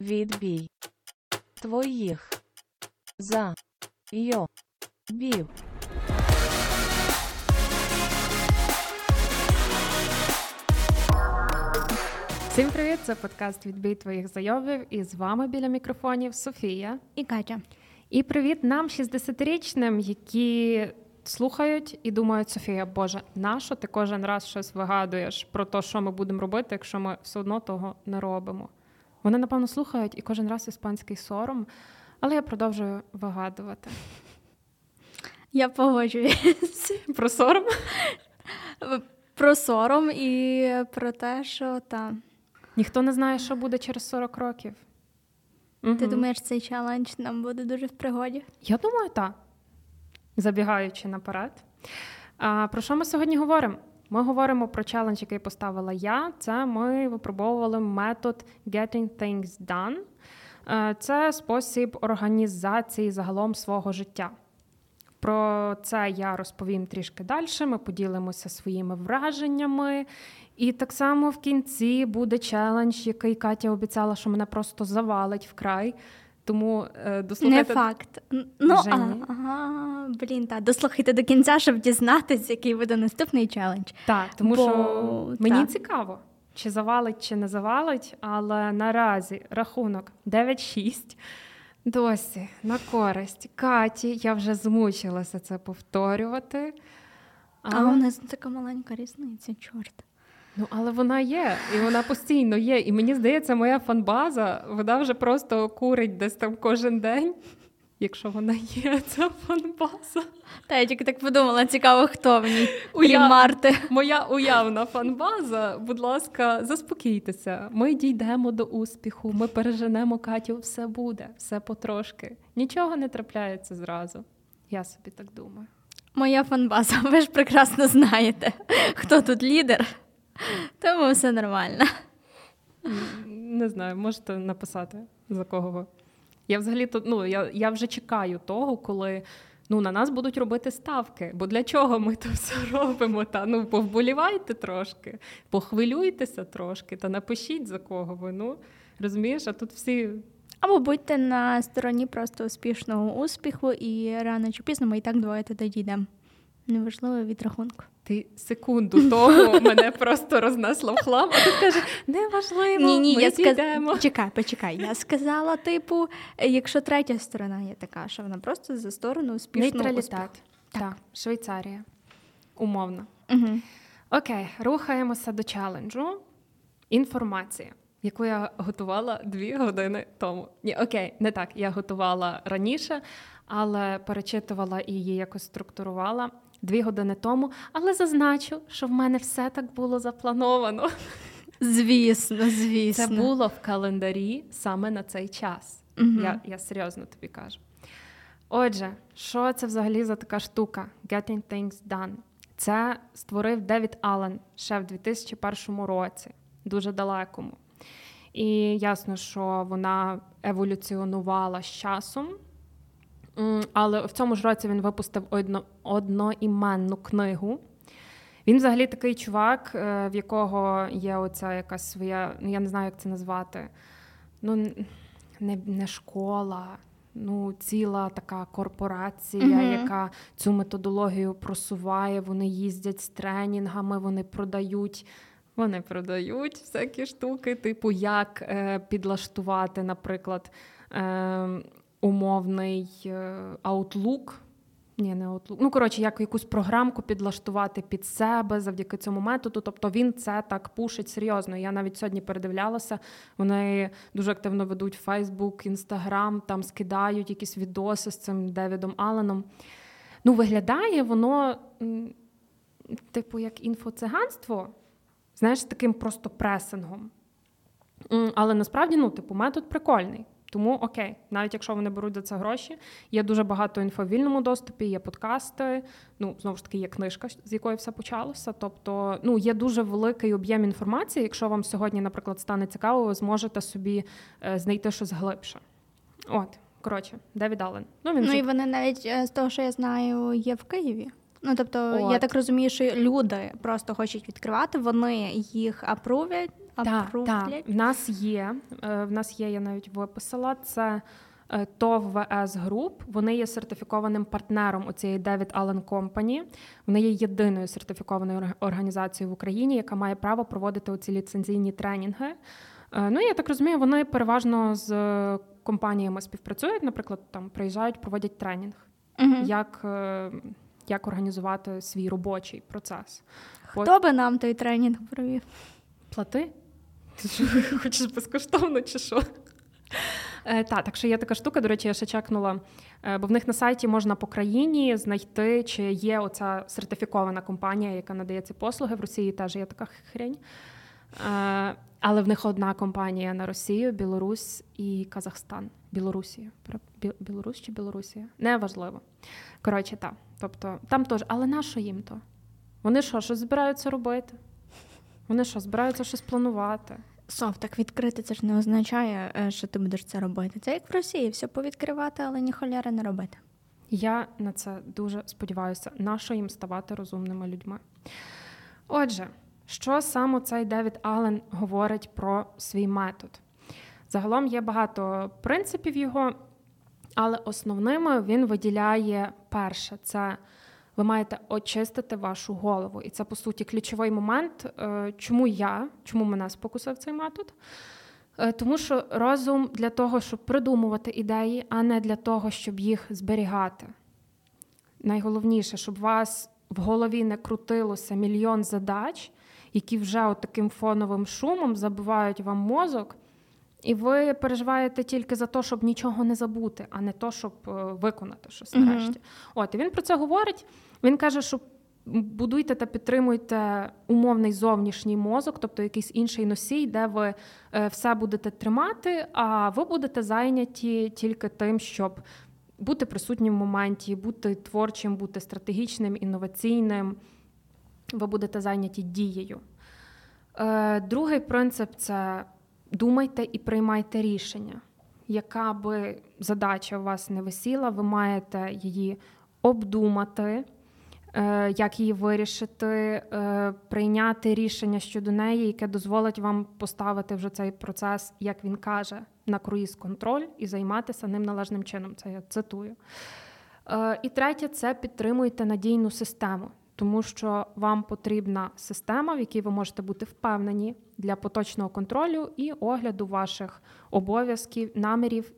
Відбій твоїх за йо бів. Всім привіт! Це подкаст Відбій твоїх зайовів. І з вами біля мікрофонів Софія і Катя. І привіт нам, 60-річним, які слухають і думають, Софія, Боже, нащо ти кожен раз щось вигадуєш про те, що ми будемо робити, якщо ми все одно того не робимо. Вони, напевно, слухають і кожен раз іспанський сором, але я продовжую вигадувати. Я погоджуюсь. Про сором? Про сором і про те, що та. Ніхто не знає, що буде через 40 років. Ти угу. думаєш, цей челендж нам буде дуже в пригоді? Я думаю, так. Забігаючи наперед. А, Про що ми сьогодні говоримо? Ми говоримо про челендж, який поставила я. Це ми випробовували метод Getting Things Done. Це спосіб організації загалом свого життя. Про це я розповім трішки далі. Ми поділимося своїми враженнями. І так само в кінці буде челендж, який Катя обіцяла, що мене просто завалить вкрай. Тому е, дослухайте... Не факт. Ну, а, ага, Блін, так, дослухайте до кінця, щоб дізнатися, який буде наступний челендж. Так, тому Бо... що мені так. цікаво, чи завалить, чи не завалить, але наразі рахунок 9-6. Досі на користь Каті, я вже змучилася це повторювати. А, а у нас така маленька різниця, чорт. Ну, але вона є, і вона постійно є. І мені здається, моя фанбаза, вона вже просто курить десь там кожен день, якщо вона є, ця фанбаза. Та я тільки так подумала, цікаво, хто в ній Уяв... Марти. Моя уявна фанбаза, будь ласка, заспокійтеся. Ми дійдемо до успіху, ми переженемо Катю, все буде, все потрошки. Нічого не трапляється зразу. Я собі так думаю. Моя фанбаза, ви ж прекрасно знаєте, хто тут лідер. Тому все нормально. Не знаю, можете написати за кого ви. Я взагалі то ну я я вже чекаю того, коли ну на нас будуть робити ставки. Бо для чого ми то все робимо? Та ну повболівайте трошки, похвилюйтеся трошки, та напишіть за кого ви. Ну розумієш, а тут всі. Або будьте на стороні просто успішного успіху, і рано чи пізно ми і так двоє туди дійдемо. Неважливо від рахунку. Ти секунду того мене просто рознесло в хлам, а тут каже, неважливо, ні, ні, ми я дійдемо. Сказ... Чекай, почекай. Я сказала, типу, якщо третя сторона є така, що вона просто за сторону успішного Нейтралітет. Так. так, Швейцарія. Умовно. Угу. Окей, рухаємося до челенджу. Інформація, яку я готувала дві години тому. Ні, окей, не так. Я готувала раніше, але перечитувала і її якось структурувала дві години тому, але зазначу, що в мене все так було заплановано. Звісно, звісно. Це було в календарі саме на цей час. Угу. Я я серйозно тобі кажу. Отже, що це взагалі за така штука? Getting Things Done. Це створив Девід Аллен ще в 2001 році, дуже далекому. І ясно, що вона еволюціонувала з часом. Але в цьому ж році він випустив одно, одноіменну книгу. Він взагалі такий чувак, е, в якого є оця якась своя, ну я не знаю, як це назвати. Ну, не не школа, ну ціла така корпорація, uh яка цю методологію просуває. Вони їздять з тренінгами, вони продають. Вони продають всякі штуки, типу, як е, підлаштувати, наприклад, е, умовний е, Outlook. Ні, не Outlook. Ну, коротше, як якусь програмку підлаштувати під себе завдяки цьому методу. Тобто він це так пушить серйозно. Я навіть сьогодні передивлялася. Вони дуже активно ведуть Facebook, Instagram, там скидають якісь відоси з цим Девідом Алленом. Ну, виглядає воно, типу, як інфоциганство, знаєш, таким просто пресингом. Але насправді, ну, типу, метод прикольний. Тому окей, навіть якщо вони беруть за це гроші, є дуже багато інфо в вільному доступі, є подкасти. Ну знову ж таки, є книжка, з якої все почалося. Тобто, ну є дуже великий об'єм інформації. Якщо вам сьогодні, наприклад, стане цікаво, ви зможете собі е, знайти щось глибше. От, коротше, Девід Аллен. Ну він ну, і вони навіть е, з того, що я знаю, є в Києві. Ну тобто, От. я так розумію, що люди просто хочуть відкривати, вони їх апрувять, Так, так. В нас є. Е, в нас є, я навіть виписала це. Е, ТОВ ВС Груп. Вони є сертифікованим партнером у цієї David Allen Company. Вони є єдиною сертифікованою організацією в Україні, яка має право проводити оці ліцензійні тренінги. Е, ну я так розумію, вони переважно з компаніями співпрацюють. Наприклад, там приїжджають, проводять тренінг, угу. як як організувати свій робочий процес. Хто От... би нам той тренінг провів? Плати? Ти що, Хочеш безкоштовно чи що? Е, та, так що є така штука, до речі, я ще чекнула, е, бо в них на сайті можна по країні знайти, чи є оця сертифікована компанія, яка надає ці послуги. В Росії теж є така хрень. Е, але в них одна компанія на Росію, Білорусь і Казахстан. Білорусія. Білорусь чи Білорусія? Неважливо. Коротше, так. Тобто там теж, але на що їм то? Вони що, щось збираються робити? Вони що, збираються щось планувати? Сов, так відкрити це ж не означає, е, що ти будеш це робити. Це як в Росії, все повідкривати, але ні холяри не робити. Я на це дуже сподіваюся, на що їм ставати розумними людьми. Отже, що саме цей Девід Аллен говорить про свій метод? Загалом є багато принципів його, але основними він виділяє перше це ви маєте очистити вашу голову. І це, по суті, ключовий момент, е, чому я, чому мене спокусив цей метод. Е, тому що розум для того, щоб придумувати ідеї, а не для того, щоб їх зберігати. Найголовніше, щоб у вас в голові не крутилося мільйон задач, які вже от таким фоновим шумом забивають вам мозок. І ви переживаєте тільки за те, щоб нічого не забути, а не то, щоб е, виконати щось нарешті. Mm-hmm. От і він про це говорить. Він каже, що будуйте та підтримуйте умовний зовнішній мозок, тобто якийсь інший носій, де ви е, все будете тримати, а ви будете зайняті тільки тим, щоб бути присутнім в моменті, бути творчим, бути стратегічним, інноваційним. Ви будете зайняті дією. Е, другий принцип це думайте і приймайте рішення. Яка би задача у вас не висіла, ви маєте її обдумати, як її вирішити, е, прийняти рішення щодо неї, яке дозволить вам поставити вже цей процес, як він каже, на круїз контроль і займатися ним належним чином. Це я цитую. Е, і третє це підтримуйте надійну систему тому що вам потрібна система, в якій ви можете бути впевнені для поточного контролю і огляду ваших обов'язків, намірів,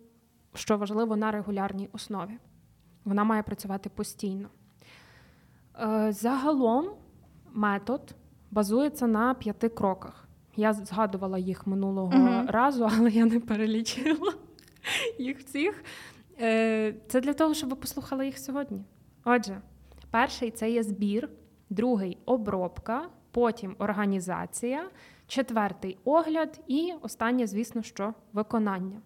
що важливо на регулярній основі. Вона має працювати постійно. Е, загалом метод базується на п'яти кроках. Я згадувала їх минулого uh разу, але я не перелічила їх всіх. Е, це для того, щоб ви послухали їх сьогодні. Отже, Перший це є збір, другий обробка, потім організація, четвертий огляд і останнє, звісно, що виконання.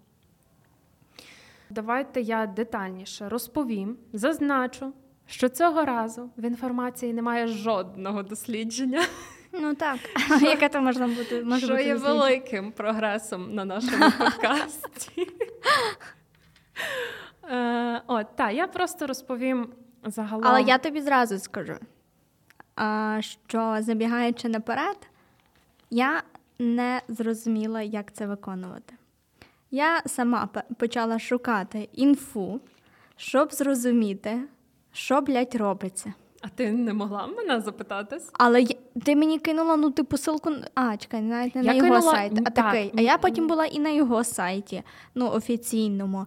Давайте я детальніше розповім, зазначу, що цього разу в інформації немає жодного дослідження. Ну так, яке то можна бути може що бути є великим прогресом на нашому подкасті. Е, от, так, я просто розповім загалом. Але я тобі зразу скажу, що забігаючи наперед, я не зрозуміла, як це виконувати. Я сама почала шукати інфу, щоб зрозуміти, що, блядь, робиться. А ти не могла мене запитатись? Але я, ти мені кинула ну, типу, ссылку, а, чекай, навіть не я на кинула... його сайт, а так. такий. А я потім була і на його сайті, ну, офіційному.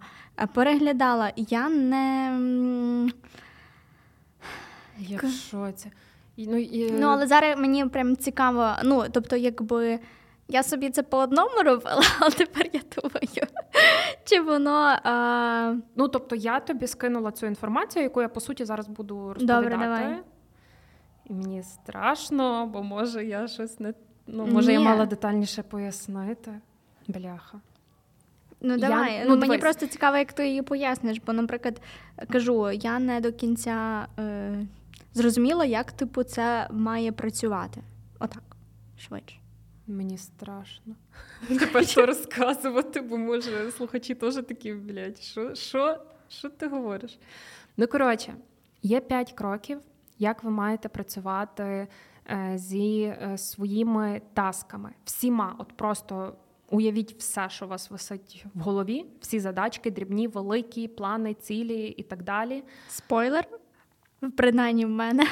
Переглядала. Я не. Я в шоці. Ну, і... ну, але зараз мені прям цікаво. Ну, тобто, якби я собі це по одному робила, але тепер я думаю, чи воно. А... Ну, тобто, я тобі скинула цю інформацію, яку я по суті зараз буду розповідати. Добре, давай. І мені страшно, бо може я щось не. Ну, може, Ні. я мала детальніше пояснити. Бляха. Ну, давай. Я, ну, Мені дивись. просто цікаво, як ти її поясниш, бо, наприклад, кажу, я не до кінця. Е зрозуміло, як типу це має працювати. Отак, швидше. Мені страшно тепер що розказувати, бо може слухачі теж такі, блядь, що що, що ти говориш? Ну, коротше, є п'ять кроків, як ви маєте працювати е, зі е, своїми тасками, всіма, от просто. Уявіть все, що у вас висить в голові, всі задачки, дрібні, великі, плани, цілі і так далі. Спойлер, принаймні в мене.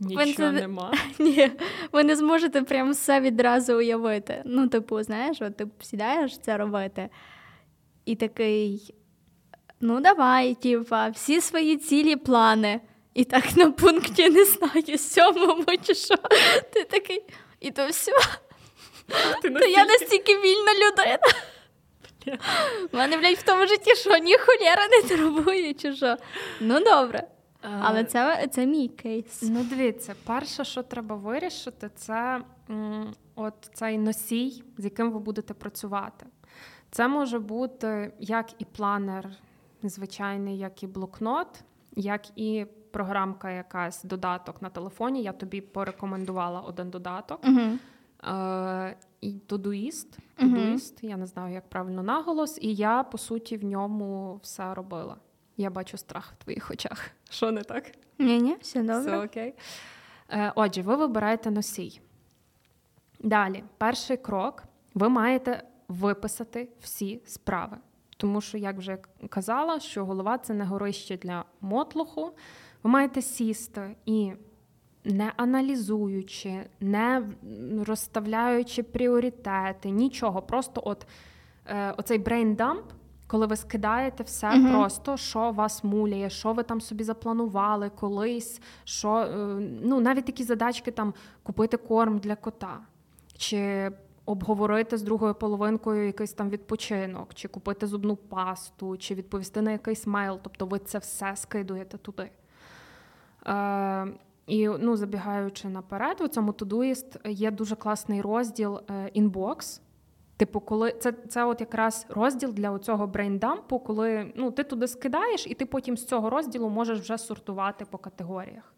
Нічого це... нема. Ні, ви не зможете прям все відразу уявити. Ну, типу, знаєш, от ти сідаєш це робити, і такий: ну, давай, типа, всі свої цілі плани. І так на пункті не знаю, сьомому чи що. Ти такий, і то все. Ти настільки... То я настільки вільна людина. У мене, блядь, в тому житті, що ні холєра не турбує, чи що. Ну, добре. Але це це мій кейс. Ну, дивіться, перше, що треба вирішити, це от цей носій, з яким ви будете працювати. Це може бути як і планер, звичайний, як і блокнот, як і програмка, якась додаток на телефоні. Я тобі порекомендувала один додаток. Uh-huh. Е, і Todoist, Todoist, uh-huh. я не знаю, як правильно наголос, і я, по суті, в ньому все робила. Я бачу страх в твоїх очах. Що не так? Ні, ні, все добре. Все окей. Е, Отже, ви вибираєте носій. Далі, перший крок: ви маєте виписати всі справи. Тому що, як вже казала, що голова це не горище для мотлуху. Ви маєте сісти і, не аналізуючи, не розставляючи пріоритети, нічого. Просто от е, оцей брейндамп, коли ви скидаєте все uh просто, що вас муляє, що ви там собі запланували колись, що е, ну навіть такі задачки там купити корм для кота. чи Обговорити з другою половинкою якийсь там відпочинок, чи купити зубну пасту, чи відповісти на якийсь мейл. Тобто ви це все скидуєте туди. Е, І ну, забігаючи наперед, у цьому Todoist є дуже класний розділ інбокс. Типу, коли це це от якраз розділ для цього брейндампу, коли ну, ти туди скидаєш, і ти потім з цього розділу можеш вже сортувати по категоріях.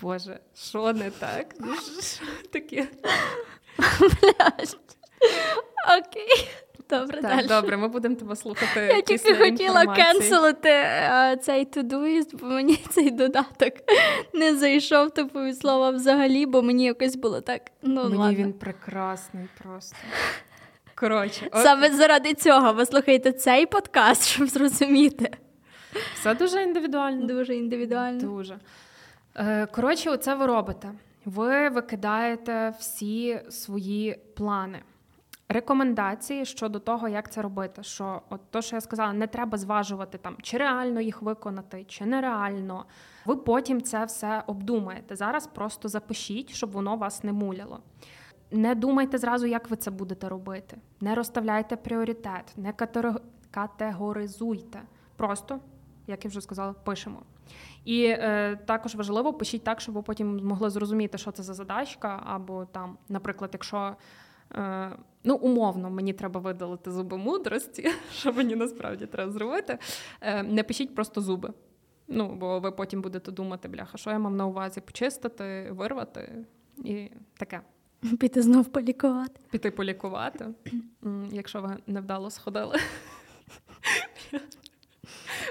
Боже, що не так? Таке? Окей. Добре, так, далі. добре, ми будемо тебе слухати. Я тільки хотіла кенселити а, цей тудуїст, бо мені цей додаток не зайшов типу від слова взагалі, бо мені якось було так. Ну, Мені ладно. він прекрасний просто. Коротше, Саме заради цього ви слухаєте цей подкаст, щоб зрозуміти. Все дуже індивідуально. Дуже індивідуально. Дуже. Е, коротше, оце ви робите. Ви викидаєте всі свої плани. Рекомендації щодо того, як це робити. Що от то, що я сказала, не треба зважувати там, чи реально їх виконати, чи нереально. Ви потім це все обдумаєте. Зараз просто запишіть, щоб воно вас не муляло. Не думайте зразу, як ви це будете робити. Не розставляйте пріоритет, не категоризуйте. Просто, як я вже сказала, пишемо. І е, також важливо пишіть так, щоб ви потім змогли зрозуміти, що це за задачка, або там, наприклад, якщо. Е, ну, умовно, мені треба видалити зуби мудрості, що мені насправді треба зробити. Не пишіть просто зуби. Ну, бо ви потім будете думати, бляха, що я мав на увазі почистити, вирвати і таке. Піти знов полікувати. Піти полікувати, якщо ви невдало сходили.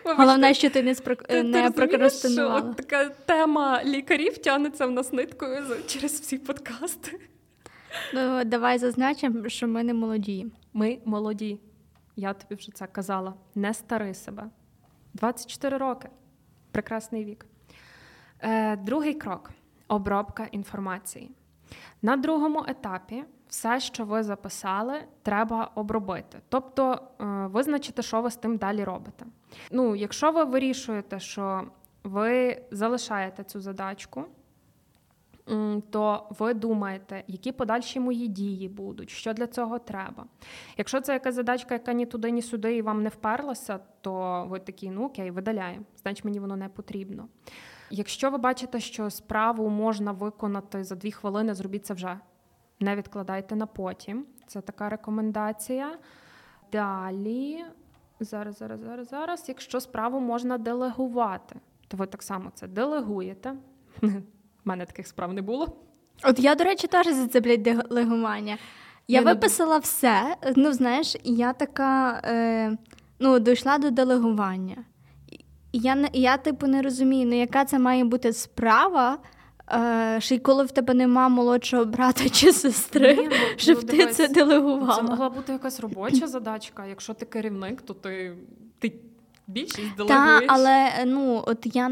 Головне, що ти не спро... ти, не прокрастинувала. Така тема лікарів тягнеться в нас ниткою через всі подкасти. Ну, Давай зазначимо, що ми не молоді. Ми молоді. Я тобі вже це казала. Не стари себе. 24 роки. Прекрасний вік. Е, Другий крок обробка інформації. На другому етапі все, що ви записали, треба обробити. Тобто е, визначити, що ви з тим далі робите. Ну, Якщо ви вирішуєте, що ви залишаєте цю задачку, то ви думаєте, які подальші мої дії будуть, що для цього треба. Якщо це якась задачка, яка ні туди, ні сюди, і вам не вперлася, то ви такі, ну окей, видаляємо, значить мені воно не потрібно. Якщо ви бачите, що справу можна виконати за дві хвилини, зробіть це вже. Не відкладайте на потім. Це така рекомендація. Далі, зараз, зараз, зараз, зараз. Якщо справу можна делегувати, то ви так само це делегуєте. У мене таких справ не було. От я, до речі, теж за це блядь, делегування. Я, я виписала не... все. Ну, знаєш, я така е, ну, дійшла до делегування. І я, я, типу, не розумію, ну, яка це має бути справа Е, ще й коли в тебе нема молодшого брата чи сестри, Ні, ну, щоб ну, ти дивись, це делегувала. Це могла бути якась робоча задачка. Якщо ти керівник, то ти ти більшість делегуєш. Так, але ну от я.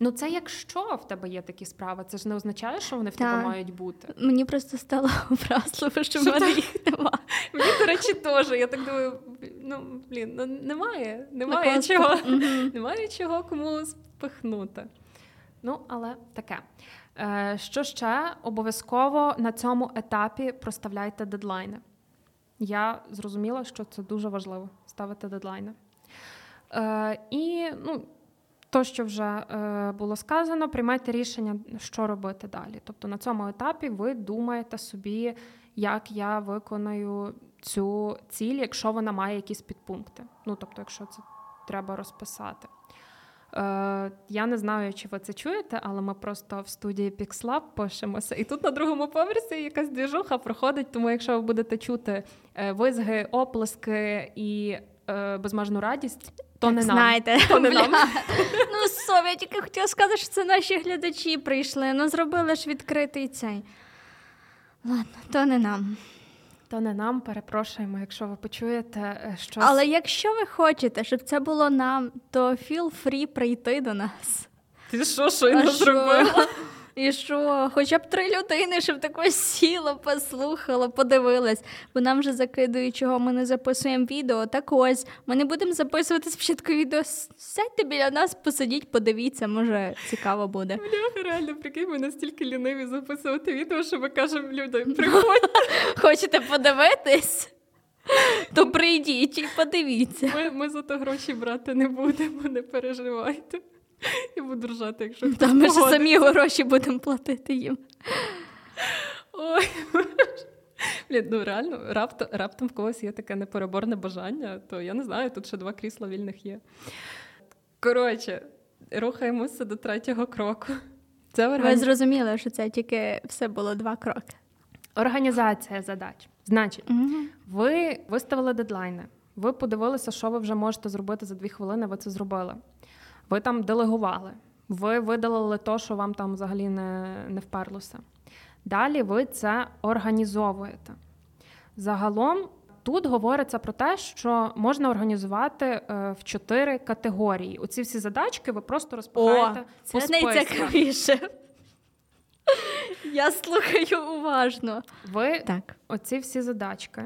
Ну, це якщо в тебе є такі справи, це ж не означає, що вони в тебе мають бути. Мені просто стало образливо, що в мене їх немає. Мені, до речі, теж. Я так думаю, ну блін, ну немає, немає чого, немає чого кому спихнути. Ну, але таке. Е, Що ще обов'язково на цьому етапі проставляйте дедлайни. Я зрозуміла, що це дуже важливо ставити дедлайни. Е, І ну, то, що вже е, було сказано, приймайте рішення, що робити далі. Тобто на цьому етапі ви думаєте собі, як я виконую цю ціль, якщо вона має якісь підпункти. Ну, тобто, якщо це треба розписати. Е, Я не знаю, чи ви це чуєте, але ми просто в студії PixLab пишемося. І тут на другому поверсі якась двіжуха проходить. Тому, якщо ви будете чути е, визги, оплески і е, безмежну радість, то так, не нам. Знаєте, то не нам. Ну, сов, я тільки хотіла сказати, що це наші глядачі прийшли. Ну, зробили ж відкритий цей. Ладно, то не нам. То не нам перепрошуємо, якщо ви почуєте е, щось. Але якщо ви хочете, щоб це було нам, то feel free прийти до нас. Ти що щойно зробила? І що, хоча б три людини, щоб таке сіло, послухало, подивилось, бо нам вже закидують, чого ми не записуємо відео. Так ось ми не будемо записувати спочатку відео. Сядьте біля нас, посидіть, подивіться, може цікаво буде. Бляха, реально прикинь, ми настільки ліниві записувати відео, що ми кажемо людям, приходьте. Хочете подивитись? То прийдіть і подивіться. Ми, ми за то гроші брати не будемо, не переживайте. Я буду ржати, якщо Та ми ж самі гроші будемо платити їм. Ой. Блін, ну реально, раптом, раптом в когось є таке непереборне бажання, то я не знаю, тут ще два крісла вільних є. Коротше, рухаємося до третього кроку. Це органі... Ви зрозуміли, що це тільки все було два кроки. Організація задач. Значить, угу. ви виставили дедлайни, ви подивилися, що ви вже можете зробити за дві хвилини, ви це зробили ви там делегували, ви видалили то, що вам там взагалі не, не вперлося. Далі ви це організовуєте. Загалом. Тут говориться про те, що можна організувати е, в чотири категорії. Оці всі задачки ви просто розпихаєте О, це найцікавіше. Я слухаю уважно. Ви так. оці всі задачки.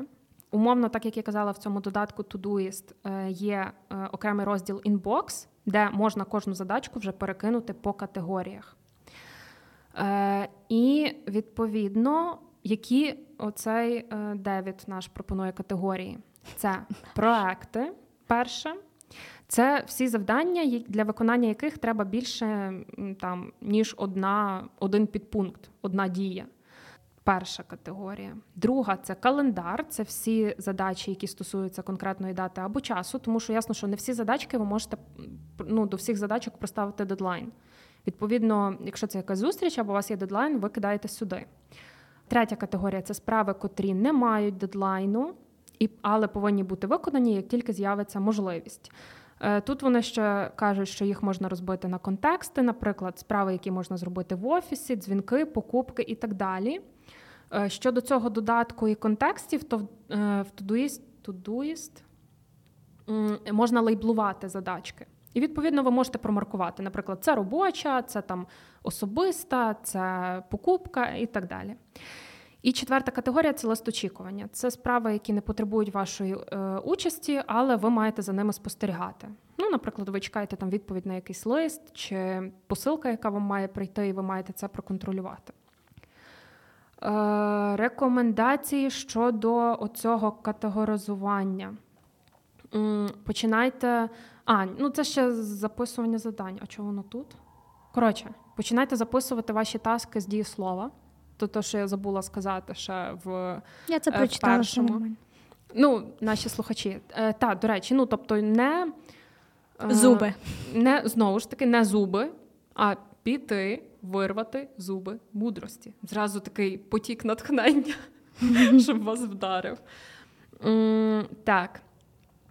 Умовно, так як я казала, в цьому додатку Todoist е, є е, окремий розділ Inbox, де можна кожну задачку вже перекинути по категоріях. Е, І відповідно, які оцей е, Девід наш пропонує категорії: це проекти, перше. Це всі завдання, для виконання яких треба більше там, ніж одна, один підпункт, одна дія перша категорія. Друга це календар, це всі задачі, які стосуються конкретної дати або часу, тому що ясно, що не всі задачки ви можете ну, до всіх задачок проставити дедлайн. Відповідно, якщо це якась зустріч або у вас є дедлайн, ви кидаєте сюди. Третя категорія це справи, котрі не мають дедлайну, але повинні бути виконані, як тільки з'явиться можливість. Е, тут вони ще кажуть, що їх можна розбити на контексти, наприклад, справи, які можна зробити в офісі, дзвінки, покупки і так далі. Е, щодо цього додатку і контекстів, то е, в Todoist, Todoist можна лейблувати задачки. І, відповідно, ви можете промаркувати. Наприклад, це робоча, це там особиста, це покупка і так далі. І четверта категорія це лист очікування. Це справи, які не потребують вашої е, участі, але ви маєте за ними спостерігати. Ну, наприклад, ви чекаєте там відповідь на якийсь лист чи посилка, яка вам має прийти, і ви маєте це проконтролювати. Е, рекомендації щодо цього категоризування. Починайте. А, ну це ще записування завдань. А чого воно тут? Коротше, починайте записувати ваші таски з дієслова. То, те, що я забула сказати ще в Я це е, прочитала. першому. Ну, наші слухачі. Е, Так, до речі, ну тобто не е, зуби. Не знову ж таки, не зуби, а піти вирвати зуби мудрості. Зразу такий потік натхнення, щоб вас вдарив. Так.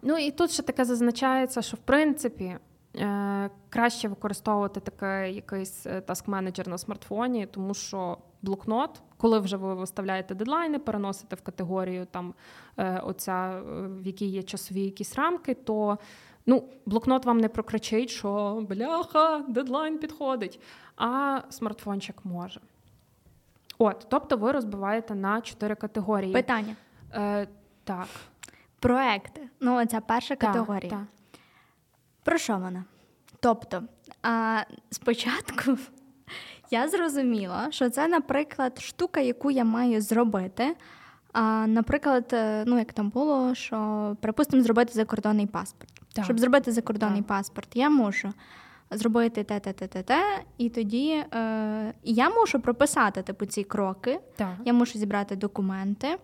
Ну і тут ще таке зазначається, що в принципі Е, краще використовувати такий якийсь таск-менеджер на смартфоні, тому що блокнот, коли вже ви виставляєте дедлайни, переносите в категорію там е, оця, в якій є часові якісь рамки, то ну, блокнот вам не прокричить, що бляха, дедлайн підходить, а смартфончик може. От, тобто ви розбиваєте на чотири категорії. Питання. Е, Так. Проекти. Ну, ця перша категорія. Так, Про що вона? Тобто, а, спочатку я зрозуміла, що це, наприклад, штука, яку я маю зробити. А, Наприклад, е, ну як там було, що припустимо зробити закордонний паспорт. Так. Щоб зробити закордонний Так. паспорт, я можу зробити те, те, те, те, те, і тоді е, я мушу прописати типу ці кроки. так. Я мушу зібрати документи.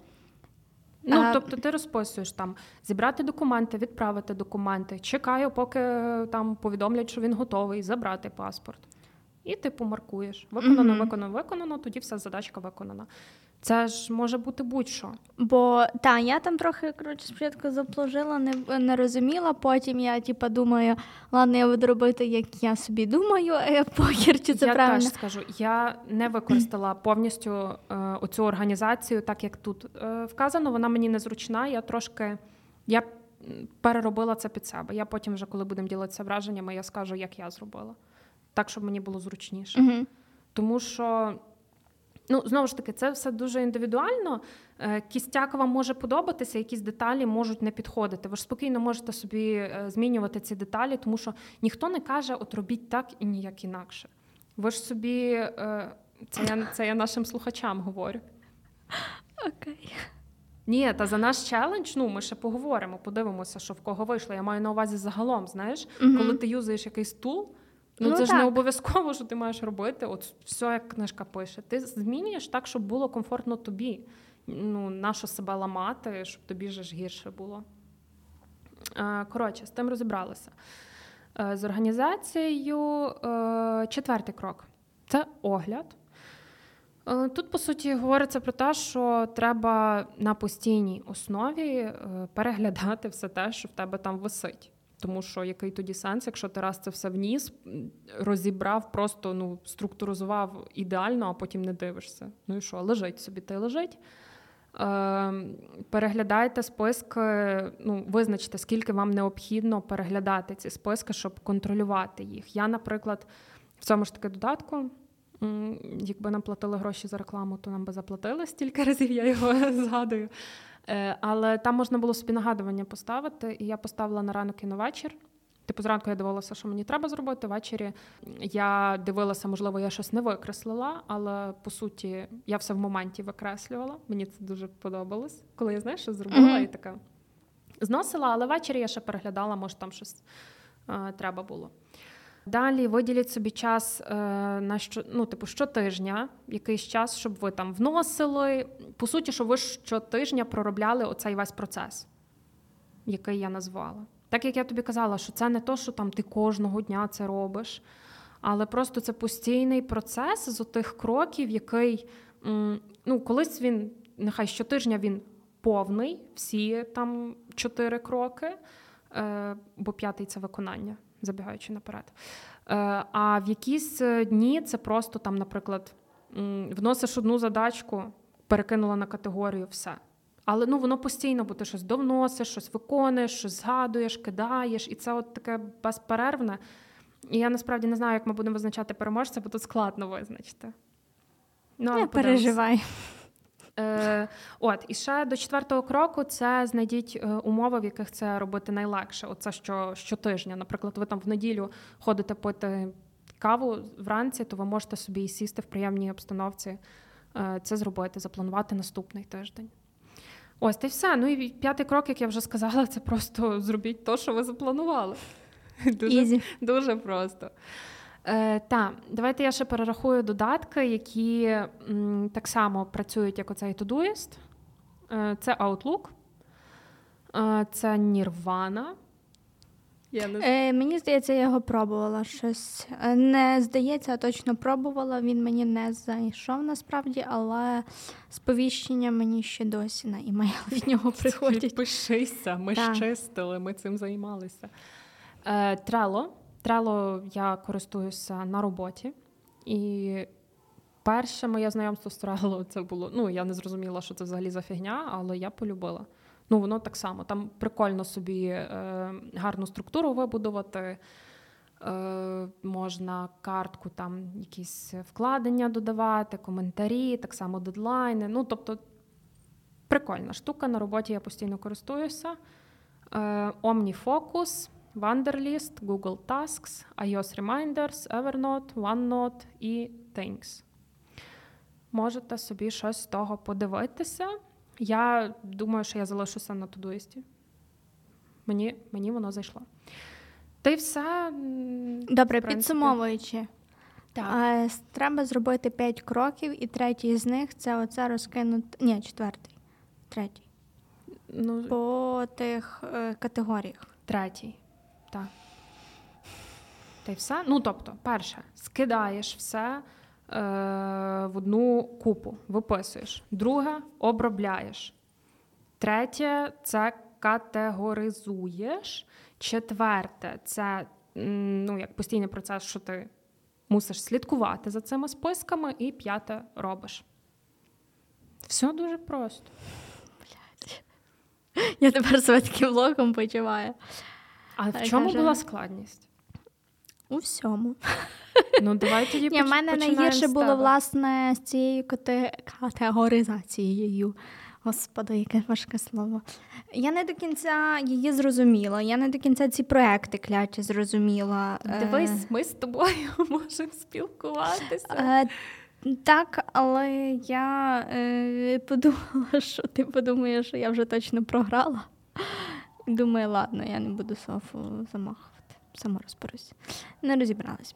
Ну, А- тобто ти розписуєш там зібрати документи, відправити документи. Чекаю, поки е, там повідомлять, що він готовий, забрати паспорт. І ти помаркуєш. Виконано, виконано, виконано, тоді вся задачка виконана. Це ж може бути будь-що. Бо та я там трохи коротше спочатку заплужила, не, не розуміла. Потім я типа думаю, ладно, я буду робити, як я собі думаю, а я похер, чи це я правильно. теж скажу, я не використала повністю е, оцю організацію, так як тут е, вказано. Вона мені незручна. Я трошки я переробила це під себе. Я потім, вже коли будемо ділитися враженнями, я скажу, як я зробила. Так, щоб мені було зручніше. Угу. Тому що, ну, знову ж таки, це все дуже індивідуально. Е, Кістяк вам може подобатися, якісь деталі можуть не підходити. Ви ж спокійно можете собі е, змінювати ці деталі, тому що ніхто не каже, от робіть так і ніяк інакше. Ви ж собі, е, це я, це я нашим слухачам говорю. Окей. Ні, та за наш челендж, ну ми ще поговоримо, подивимося, що в кого вийшло. Я маю на увазі загалом, знаєш, Мгм. коли ти юзаєш якийсь тул, ну, Ну, це ж не обов'язково, що ти маєш робити. От все, як книжка пише. Ти змінюєш так, щоб було комфортно тобі. Ну, нащо себе ламати, щоб тобі же ж гірше було. Е, Коротше, з тим розібралися. Е, З організацією е, четвертий крок це огляд. Тут, по суті, говориться про те, що треба на постійній основі переглядати все те, що в тебе там висить. Тому що який тоді сенс, якщо ти раз це все вніс, розібрав, просто ну, структуризував ідеально, а потім не дивишся. Ну і що, лежить собі, та й лежить. Е, переглядайте списки, ну, визначте, скільки вам необхідно переглядати ці списки, щоб контролювати їх. Я, наприклад, в цьому ж таки додатку. Якби нам платили гроші за рекламу, то нам би заплатили стільки разів, я його згадую. Е, Але там можна було собі нагадування поставити, і я поставила на ранок і на вечір. Типу, зранку я дивилася, що мені треба зробити. Ввечері я дивилася, можливо, я щось не викреслила, але по суті я все в моменті викреслювала. Мені це дуже подобалось, коли я знаєш, що зробила Мгм. і така зносила, але ввечері я ще переглядала, може там щось е, треба було. Далі виділіть собі час е, на що, ну, типу, щотижня, якийсь час, щоб ви там вносили. По суті, щоб ви щотижня проробляли оцей весь процес, який я назвала. Так як я тобі казала, що це не то, що там ти кожного дня це робиш, але просто це постійний процес з отих кроків, який ну, колись він, нехай щотижня він повний, всі там чотири кроки, е, бо п'ятий це виконання, забігаючи наперед. Е, а в якісь е, дні це просто там, наприклад, вносиш одну задачку, перекинула на категорію все. Але ну воно постійно, бо ти щось довносиш, щось виконуєш, щось згадуєш, кидаєш, і це от таке безперервне. І я насправді не знаю, як ми будемо визначати переможця, бо тут складно визначити. Ну, Не подивимось. переживай. Е, от, і ще до четвертого кроку це знайдіть е, умови, в яких це робити найлегше. Оце що щотижня. Наприклад, ви там в неділю ходите пити каву вранці, то ви можете собі і сісти в приємній обстановці. е, Це зробити, запланувати наступний тиждень. Ось та й все. Ну і п'ятий крок, як я вже сказала, це просто зробіть те, що ви запланували. Дуже Дуже просто. Е, та, давайте я ще перерахую додатки, які м, так само працюють, як оцей Todoist. Е, це Outlook, е, це Nirvana. Я не... Е, мені здається, я його пробувала щось. Е, Не здається, а точно пробувала. Він мені не зайшов насправді, але сповіщення мені ще досі на імейл від нього приходять. Підпишися, ми Так. ж чистили, ми цим займалися. Е, Trello Trello я користуюся на роботі, і перше моє знайомство з Trello це було. Ну, я не зрозуміла, що це взагалі за фігня, але я полюбила. Ну, воно так само. Там прикольно собі е, гарну структуру вибудувати. Е, Можна картку, там якісь вкладення додавати, коментарі, так само дедлайни. Ну, тобто, прикольна штука. На роботі я постійно користуюся. Е, OmniFocus, Wanderlist, Google Tasks, iOS Reminders, Evernote, OneNote і Things. Можете собі щось з того подивитися. Я думаю, що я залишуся на тудуїсті. Мені мені воно зайшло. Й все. Добре, підсумовуючи. Так. Треба зробити п'ять кроків, і третій з них це оце розкинути. Ні, четвертий. Третій. Ну, По тих е, категоріях. Третій. Так. Та й все. Ну, тобто, перше, скидаєш все е, в одну купу, виписуєш. Друге обробляєш. Третє це категоризуєш. Четверте, це ну, як постійний процес, що ти мусиш слідкувати за цими списками, і п'яте робиш. Все дуже просто. Я тепер себе таким влогом почуваю. А в чому була складність? У всьому. Ну, давай тоді Ні, в мене найгірше було, власне, з цією категоризацією. Господи, яке важке слово. Я не до кінця її зрозуміла. Я не до кінця ці проекти кляті зрозуміла. Дивись, е. ми з тобою можемо спілкуватися. Е, так, але я е, подумала, що ти подумаєш, що я вже точно програла. Думаю, ладно, я не буду Софу замахувати. Сама розберусь. Не розібралась.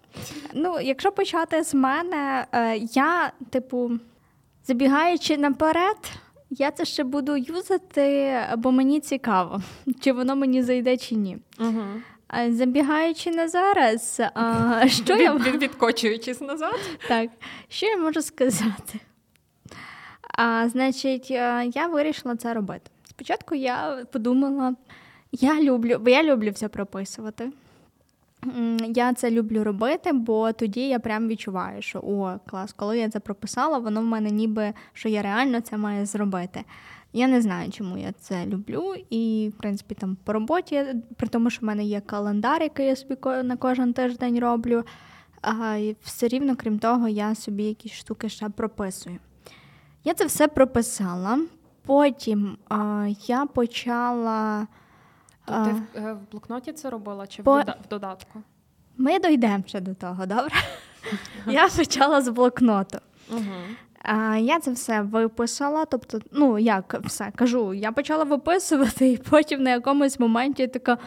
Ну, якщо почати з мене, е, я, типу, забігаючи наперед. Я це ще буду юзати, бо мені цікаво, чи воно мені зайде, чи ні. Угу. Забігаючи на зараз, а, що я відкочуючись назад, так, що я можу сказати? А, Значить, я вирішила це робити. Спочатку я подумала, я люблю, бо я люблю все прописувати. Я це люблю робити, бо тоді я прям відчуваю, що о, клас, коли я це прописала, воно в мене ніби що я реально це маю зробити. Я не знаю, чому я це люблю. І, в принципі, там по роботі, при тому, що в мене є календар, який я собі на кожен тиждень роблю. А, і Все рівно, крім того, я собі якісь штуки ще прописую. Я це все прописала. Потім а, я почала. То ти в, е, в блокноті це робила чи по... в додатку? Ми дійдемо ще до того, добре? Я почала з блокноту. А, Я це все виписала. Тобто, ну як все кажу, я почала виписувати, і потім на якомусь моменті така.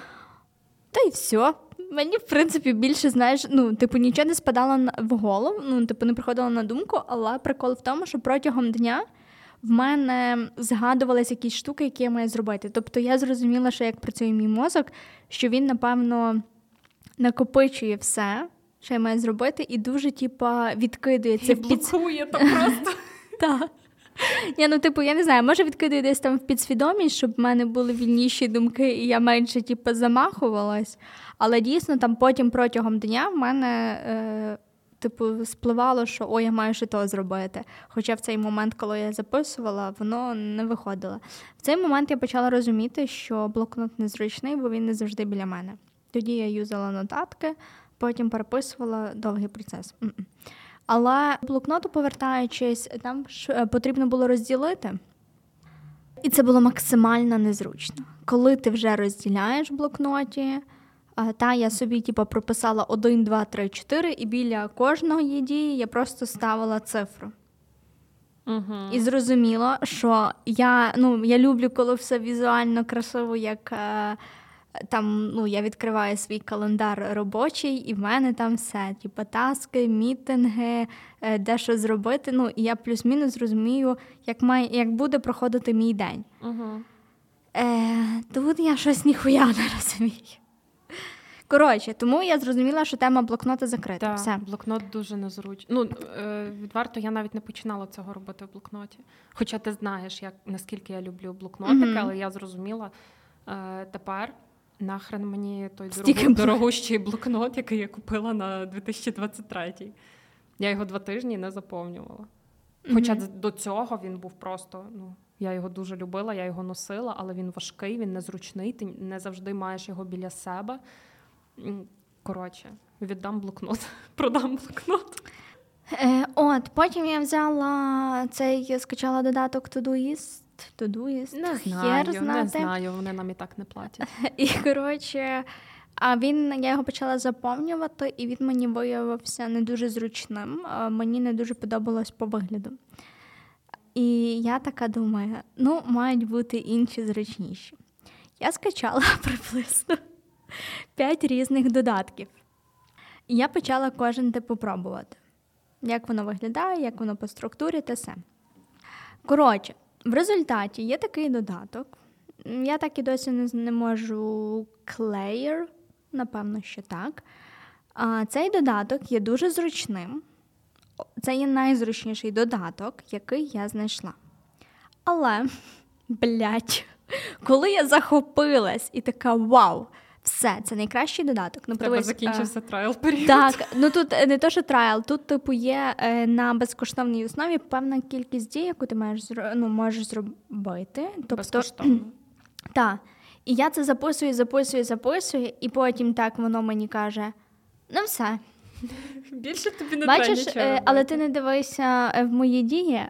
Та й все. Мені, в принципі, більше знаєш, ну, типу, нічого не спадало в голову, ну, типу, не приходило на думку, але прикол в тому, що протягом дня в мене згадувалися якісь штуки, які я маю зробити. Тобто я зрозуміла, що як працює мій мозок, що він, напевно, накопичує все, що я маю зробити, і дуже, типа, відкидується в блокує то просто. Так. Я, ну, типу, я не знаю, може відкидує десь там в підсвідомість, щоб в мене були вільніші думки, і я менше типу, замахувалась. Але дійсно там потім протягом дня в мене е, типу, спливало, що о, я маю ще то зробити. Хоча в цей момент, коли я записувала, воно не виходило. В цей момент я почала розуміти, що блокнот незручний, бо він не завжди біля мене. Тоді я юзала нотатки, потім переписувала довгий процес. Але блокноту, повертаючись, там е, потрібно було розділити. І це було максимально незручно. Коли ти вже розділяєш блокноті, та я собі типу, прописала 1, 2, 3, 4, і біля кожної дії я просто ставила цифру. Угу. І зрозуміло, що я ну, я люблю, коли все візуально красиво, як е, там ну, я відкриваю свій календар робочий, і в мене там все. Типу таски, мітинги, е, де що зробити. Ну, І я плюс-мінус розумію, як має, як буде проходити мій день. Угу. Е, Тут я щось ніхуя не розумію. Коротше, тому я зрозуміла, що тема блокнота закрита. Так, Все. Блокнот дуже незручний. Ну, е, відверто, я навіть не починала цього робити в блокноті. Хоча ти знаєш, як наскільки я люблю блокнотики, mm-hmm. але я зрозуміла е, тепер, Нахрен мені той дорогу, дорогущий блокнот, який я купила на 2023. Я його два тижні не заповнювала. Хоча Мгм. до цього він був просто. Ну, я його дуже любила, я його носила, але він важкий, він незручний, ти не завжди маєш його біля себе. Коротше, віддам блокнот, продам блокнот. Е, от, потім я взяла цей, скачала додаток Todoist. Todoist. Не Хер знаю, не знаю, вони нам і так не платять. І коротше, а він я його почала заповнювати, і він мені виявився не дуже зручним. Мені не дуже подобалось по вигляду. І я така думаю: ну, мають бути інші зручніші. Я скачала приблизно 5 різних додатків. І я почала кожен типу пробувати, як воно виглядає, як воно по структурі та все. Коротше, в результаті є такий додаток. Я так і досі не, не можу Clayer, напевно, що так. А, цей додаток є дуже зручним. Це є найзручніший додаток, який я знайшла. Але, блядь, коли я захопилась і така вау, все, це найкращий додаток. Ну, тебе закінчився trial період. так, ну тут е, не то, що trial, тут, типу, є е, на безкоштовній основі певна кількість дій, яку ти маєш ну, можеш зробити. Тобто, Безкоштовно. так. І я це записую, записую, записую, і потім так воно мені каже: ну все. Більше тобі не треба нічого. е, але ти не дивишся е, в мої дії.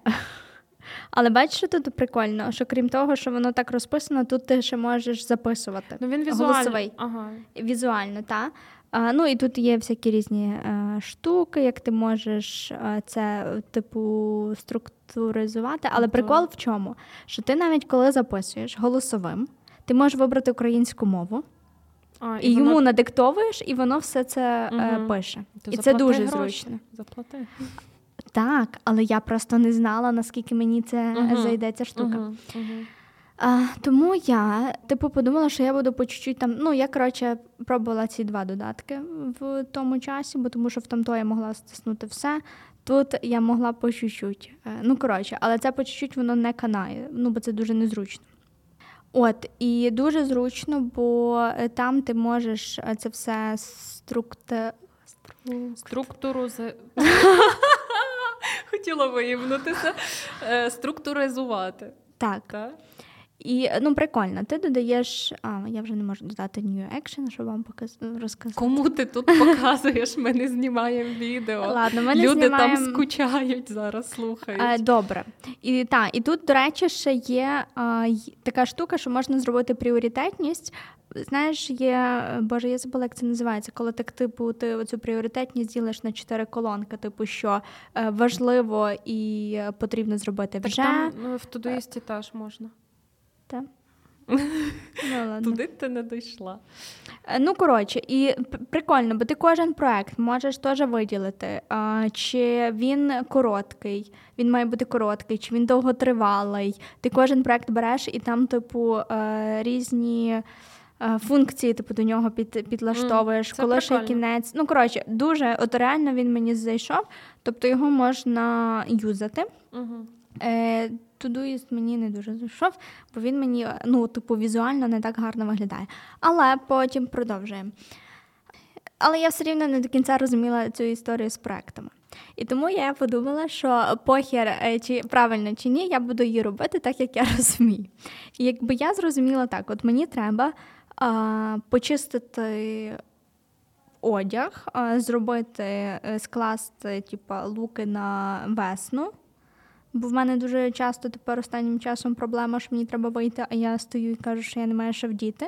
Але бачиш, що тут прикольно, що крім того, що воно так розписано, тут ти ще можеш записувати. Ну він візуально. голосовий. Ага. Візуально, так. Ну і тут є всякі різні е, штуки, як ти можеш е, це, типу, структуризувати. Але Ага. прикол в чому? Що ти навіть коли записуєш голосовим, ти можеш вибрати українську мову, А, і, йому воно- надиктовуєш, і воно все це е, пише. То і це дуже гроші. зручно. Заплати. Так, але я просто не знала, наскільки мені це Мгм. зайде ця штука. Мгм, мгм. А, тому я типу подумала, що я буду по чуть-чуть там. Ну, я коротше пробувала ці два додатки в тому часі, бо тому що в тамто я могла стиснути все. Тут я могла по чуть-чуть. Е, Ну, коротше, але це по чуть-чуть воно не канає, ну бо це дуже незручно. От, і дуже зручно, бо е, там ти можеш е, це все структи... Структуру з. Хотіла виївнутися. Е, Структуризувати. Так. Так? І ну прикольно, ти додаєш. А, я вже не можу додати New Action, щоб вам показ... розказати. Кому ти тут показуєш? Ми не знімаємо відео. Ладно, ми не Люди знімаємо... там скучають зараз, слухають. Е, Добре. І, та, і тут, до речі, ще є а, така штука, що можна зробити пріоритетність. Знаєш, є, боже, я забула, як це називається, коли так, типу, ти оцю пріоритетність ділиш на чотири колонки, типу, що е, важливо і е, потрібно зробити так вже. там ну, в Тудуїсті теж можна. Та? Ну, ладно. Туди ти не дійшла. Е, Ну, коротше, і прикольно, бо ти кожен проект можеш теж виділити, а, чи він короткий, він має бути короткий, чи він довготривалий. Ти кожен проект береш і там, типу, е, різні. е, Функції, типу, до нього під, підлаштовуєш, коли ще кінець. Ну, коротше, дуже от реально він мені зайшов, тобто його можна юзати. Угу. Todoist мені не дуже зайшов, бо він мені ну, типу, візуально не так гарно виглядає. Але потім продовжуємо. Але я все рівно не до кінця розуміла цю історію з проектами. І тому я подумала, що похер, е, чи правильно чи ні, я буду її робити так, як я розумію. І якби я зрозуміла так, от мені треба а, почистити одяг, а, зробити, е, скласти типа, луки на весну. Бо в мене дуже часто тепер останнім часом проблема, що мені треба вийти, а я стою і кажу, що я не маю що вдіти.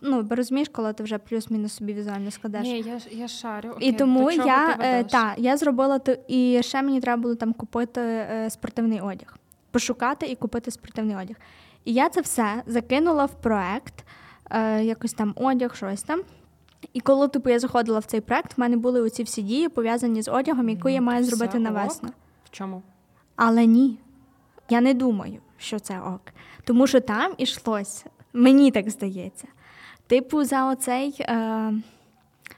Ну, розумієш, коли ти вже плюс-мінус собі візуально складеш. Ні, я, я шарю. І тому я, е, та, я зробила то, і ще мені треба було там купити е, спортивний одяг, пошукати і купити спортивний одяг. І я це все закинула в проект, е, якось там одяг, щось там. І коли типу, я заходила в цей проект, в мене були оці всі дії пов'язані з одягом, яку я маю зробити на весну. В чому? Але ні, я не думаю, що це ок. Тому що там ішлося, мені так здається. Типу, за оцей. Е,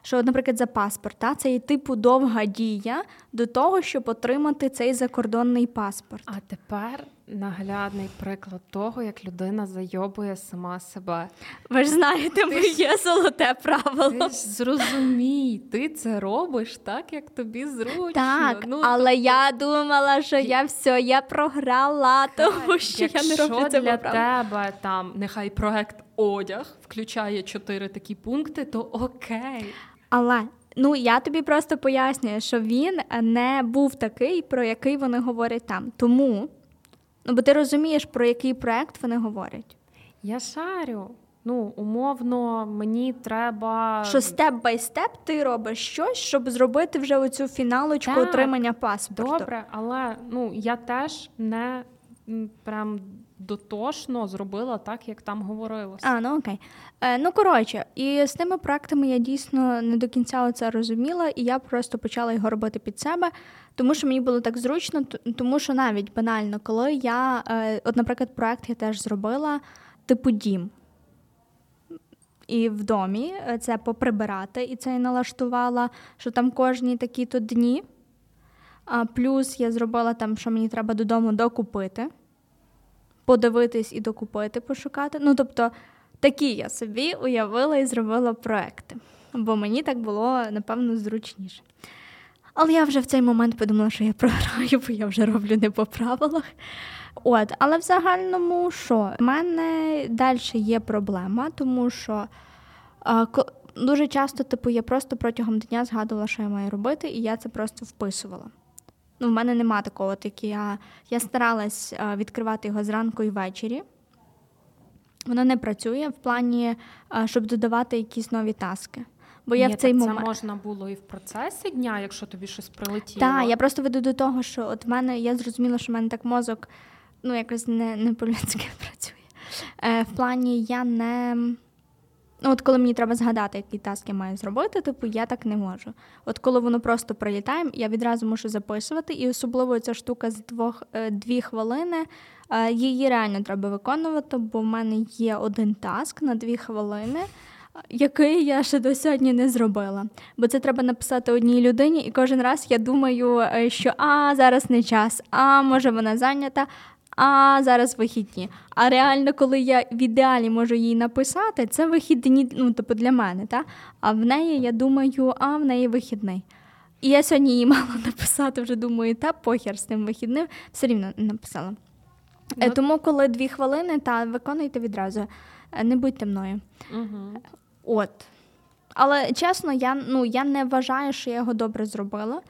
що, наприклад, за паспорт, та, це є типу довга дія до того, щоб отримати цей закордонний паспорт. А тепер наглядний приклад того, як людина зайобує сама себе. Ви ж знаєте, моє золоте правило. Ти ж зрозумій, ти це робиш так, як тобі зручно. Так, ну, але тобто... я думала, що я все, я програла, тому що Якщо я не роблю це для тебе там нехай проект одяг включає чотири такі пункти, то окей. Але ну я тобі просто пояснюю, що він не був такий, про який вони говорять там. Тому, ну бо ти розумієш, про який проект вони говорять. Я шарю. Ну, умовно, мені треба. Що степ бай степ ти робиш щось, щоб зробити вже оцю фіналочку Так, отримання паспорту. Добре, але ну я теж не прям дотошно зробила так, як там говорилося. А, ну окей. Е, ну коротше, і з тими проектами я дійсно не до кінця це розуміла, і я просто почала його робити під себе, тому що мені було так зручно, тому що навіть банально, коли я, е, от, наприклад, проект я теж зробила, типу дім. І в домі е, це поприбирати, і це я налаштувала, що там кожні такі-то дні. А плюс я зробила там, що мені треба додому докупити, подивитись і докупити, пошукати. Ну, тобто, такі я собі уявила і зробила проекти, бо мені так було, напевно, зручніше. Але я вже в цей момент подумала, що я програю, бо я вже роблю не по правилах. От, але в загальному що? У мене далі є проблема, тому що а, дуже часто, типу, я просто протягом дня згадувала, що я маю робити, і я це просто вписувала. Ну, в мене нема такого, як я, я старалась відкривати його зранку і ввечері. Воно не працює в плані, щоб додавати якісь нові таски. Бо я Ні, в цей так момент. це можна було і в процесі дня, якщо тобі щось прилетіло. Так, я просто веду до того, що от в мене я зрозуміла, що в мене так мозок ну якось не, не по-людськи працює. Е, в плані я не. Ну, от коли мені треба згадати, який таск я маю зробити, типу, я так не можу. От коли воно просто прилітає, я відразу мушу записувати, і особливо ця штука з двох е, дві хвилини. е, Її реально треба виконувати, бо в мене є один таск на дві хвилини, який я ще до сьогодні не зробила. Бо це треба написати одній людині, і кожен раз я думаю, е, що а зараз не час, а може вона зайнята. А зараз вихідні. А реально, коли я в ідеалі можу їй написати, це вихідні, ну типу для мене, та? а в неї я думаю, а в неї вихідний. І я сьогодні їй мала написати, вже думаю, та похер з тим вихідним, все рівно не написала. Е, Ну, Тому, коли дві хвилини, та виконуйте відразу, Е, не будьте мною. Угу. От. Але чесно, я, ну, я не вважаю, що я його добре зробила.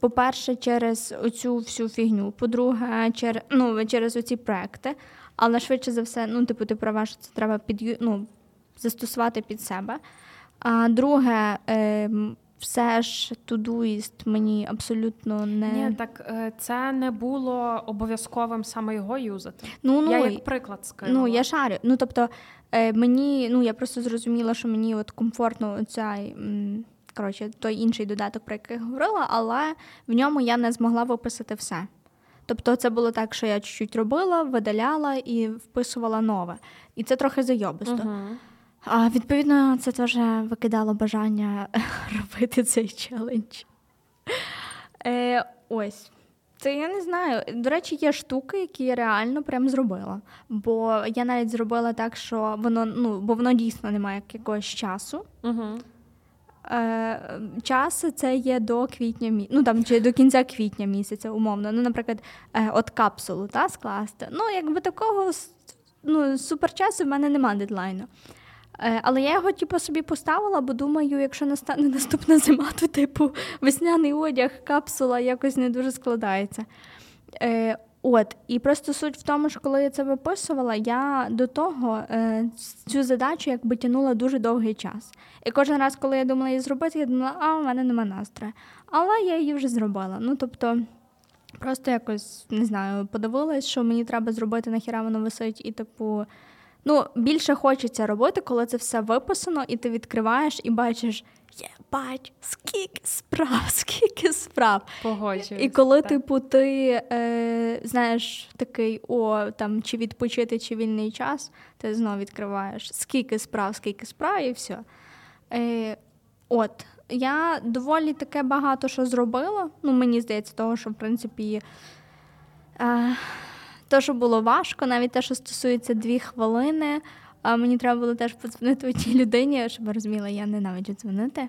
По-перше, через оцю всю фігню. По-друге, через, ну, через оці проекти. Але швидше за все, ну, типу, ти права, що це треба під, ну, застосувати під себе. А друге, е, все ж Todoist мені абсолютно не. Ні, так е, це не було обов'язковим саме його юзати. ну, ну, я як приклад скинула. Ну, я шарю. Ну, тобто, е, мені, ну, я просто зрозуміла, що мені от комфортно цей, м, коротше, той інший додаток, про який я говорила, але в ньому я не змогла виписати все. Тобто, це було так, що я чуть-чуть робила, видаляла і вписувала нове. І це трохи зайобисто. Угу. А відповідно, це теж викидало бажання робити цей челендж. Е, ось. Це я не знаю. До речі, є штуки, які я реально прям зробила. Бо я навіть зробила так, що воно ну, бо воно дійсно не має якогось часу. Угу. Е, час це є до квітня мі... ну там чи до кінця квітня місяця, умовно. Ну, наприклад, е, от капсулу та, скласти. Ну, якби такого ну, суперчасу в мене немає дедлайну. Е, але я його типу, собі поставила, бо думаю, якщо настане наступна зима, то типу весняний одяг, капсула якось не дуже складається. Е, от, і просто суть в тому, що коли я це виписувала, я до того е, цю задачу якби тягнула дуже довгий час. І кожен раз, коли я думала її зробити, я думала, а в мене нема настрою. Але я її вже зробила. Ну тобто, просто якось не знаю, подивилась, що мені треба зробити, нахіра воно висить, і типу. Ну, більше хочеться робити, коли це все виписано, і ти відкриваєш і бачиш, єбать, скільки справ, скільки справ. Погоджуюсь. І коли, так. типу, ти е, знаєш такий, о, там чи відпочити, чи вільний час, ти знову відкриваєш скільки справ, скільки справ, і все. Е, От, я доволі таке багато що зробила. Ну, мені здається, того, що в принципі. Е, те, що було важко, навіть те, що стосується дві хвилини. А мені треба було теж подзвонити тій людині, щоб ви розуміли, я ненавиджу дзвонити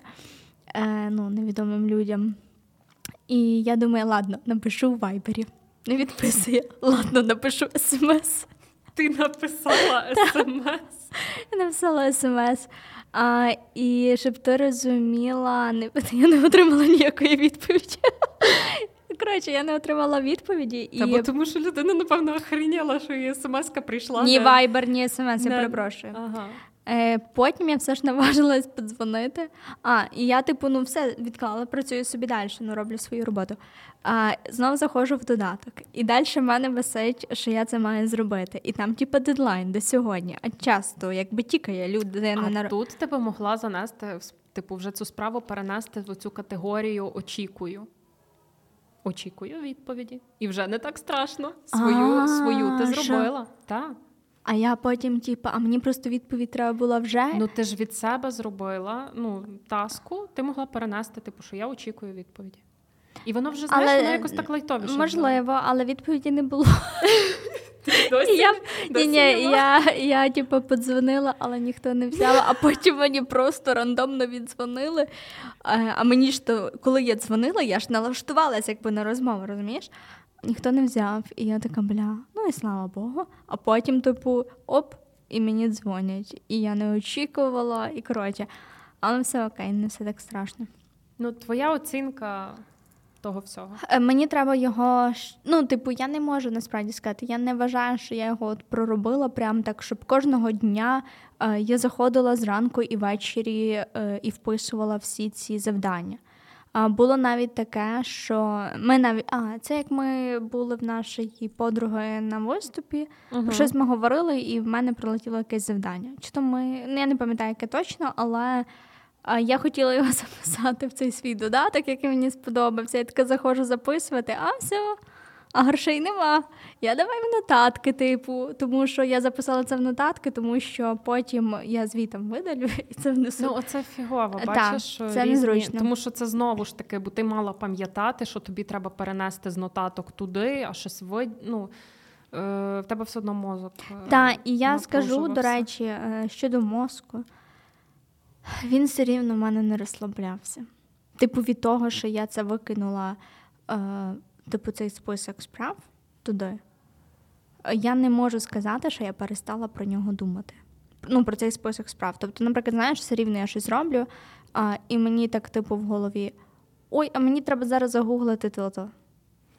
е, ну, невідомим людям. І я думаю, ладно, напишу в вайбері. Не відписує. Ладно, напишу смс. Ти написала смс. Я написала смс. А, І щоб ти розуміла, не, я не отримала ніякої відповіді. Коротше, я не отримала відповіді. І... Та бо тому що людина, напевно, охреніла, що її смс-ка прийшла. Ні вайбер, ні смс, я перепрошую. Ага. Е, Потім я все ж наважилась подзвонити. А, і я, типу, ну все відклала, працюю собі далі, ну роблю свою роботу. А знову заходжу в додаток. І далі в мене висить, що я це маю зробити. І там, типу, дедлайн до сьогодні. А часто, якби тікає людина А на тут тебе могла занести типу, вже цю справу перенести в цю категорію очікую. Очікую відповіді. І вже не так страшно. Свою свою ти зробила. Так. А я потім, типу, а мені просто відповідь треба була вже. Ну ти ж від себе зробила ну, таску, ти могла перенести, типу, що я очікую відповіді. І воно вже знаєш, але, воно якось так лайтовіше. Можливо, було. але відповіді не було. Досі, я, досі ні, ні, я, я типу, подзвонила, але ніхто не взяла, а потім мені просто рандомно віддзвонили. А мені ж то, коли я дзвонила, я ж налаштувалася якби на розмову, розумієш? Ніхто не взяв. І я така, бля, ну і слава Богу. А потім, типу, оп, і мені дзвонять. І я не очікувала, і коротше, але все окей, не все так страшно. Ну, твоя оцінка того всього. Е, мені треба його. Ну, типу, я не можу насправді сказати. Я не вважаю, що я його от проробила прям так, щоб кожного дня е, я заходила зранку і ввечері е, і вписувала всі ці завдання. А було навіть таке, що ми навіть а це як ми були в нашій подруги на виступі. Uh-huh. Про щось ми говорили, і в мене прилетіло якесь завдання. Чи то ми ну, я не пам'ятаю, яке точно, але а, я хотіла його записати в цей свій додаток, який мені сподобався. Я така заходжу записувати, а все. А грошей нема. Я давай в нотатки, типу, тому що я записала це в нотатки, тому що потім я звітом видалю і це внесу. Ну, оце фігово, бачиш, що це різні... незручно. тому що це знову ж таки, бо ти мала пам'ятати, що тобі треба перенести з нотаток туди, а щось вид... ну, е, в тебе все одно мозок. Е, так, і я скажу, до речі, е, щодо мозку, він все рівно в мене не розслаблявся. Типу, від того, що я це викинула. Е, типу, цей список справ туди, я не можу сказати, що я перестала про нього думати. Ну, про цей список справ. Тобто, наприклад, знаєш, все рівно я щось роблю, а, і мені так, типу, в голові: ой, а мені треба зараз загуглити то-то.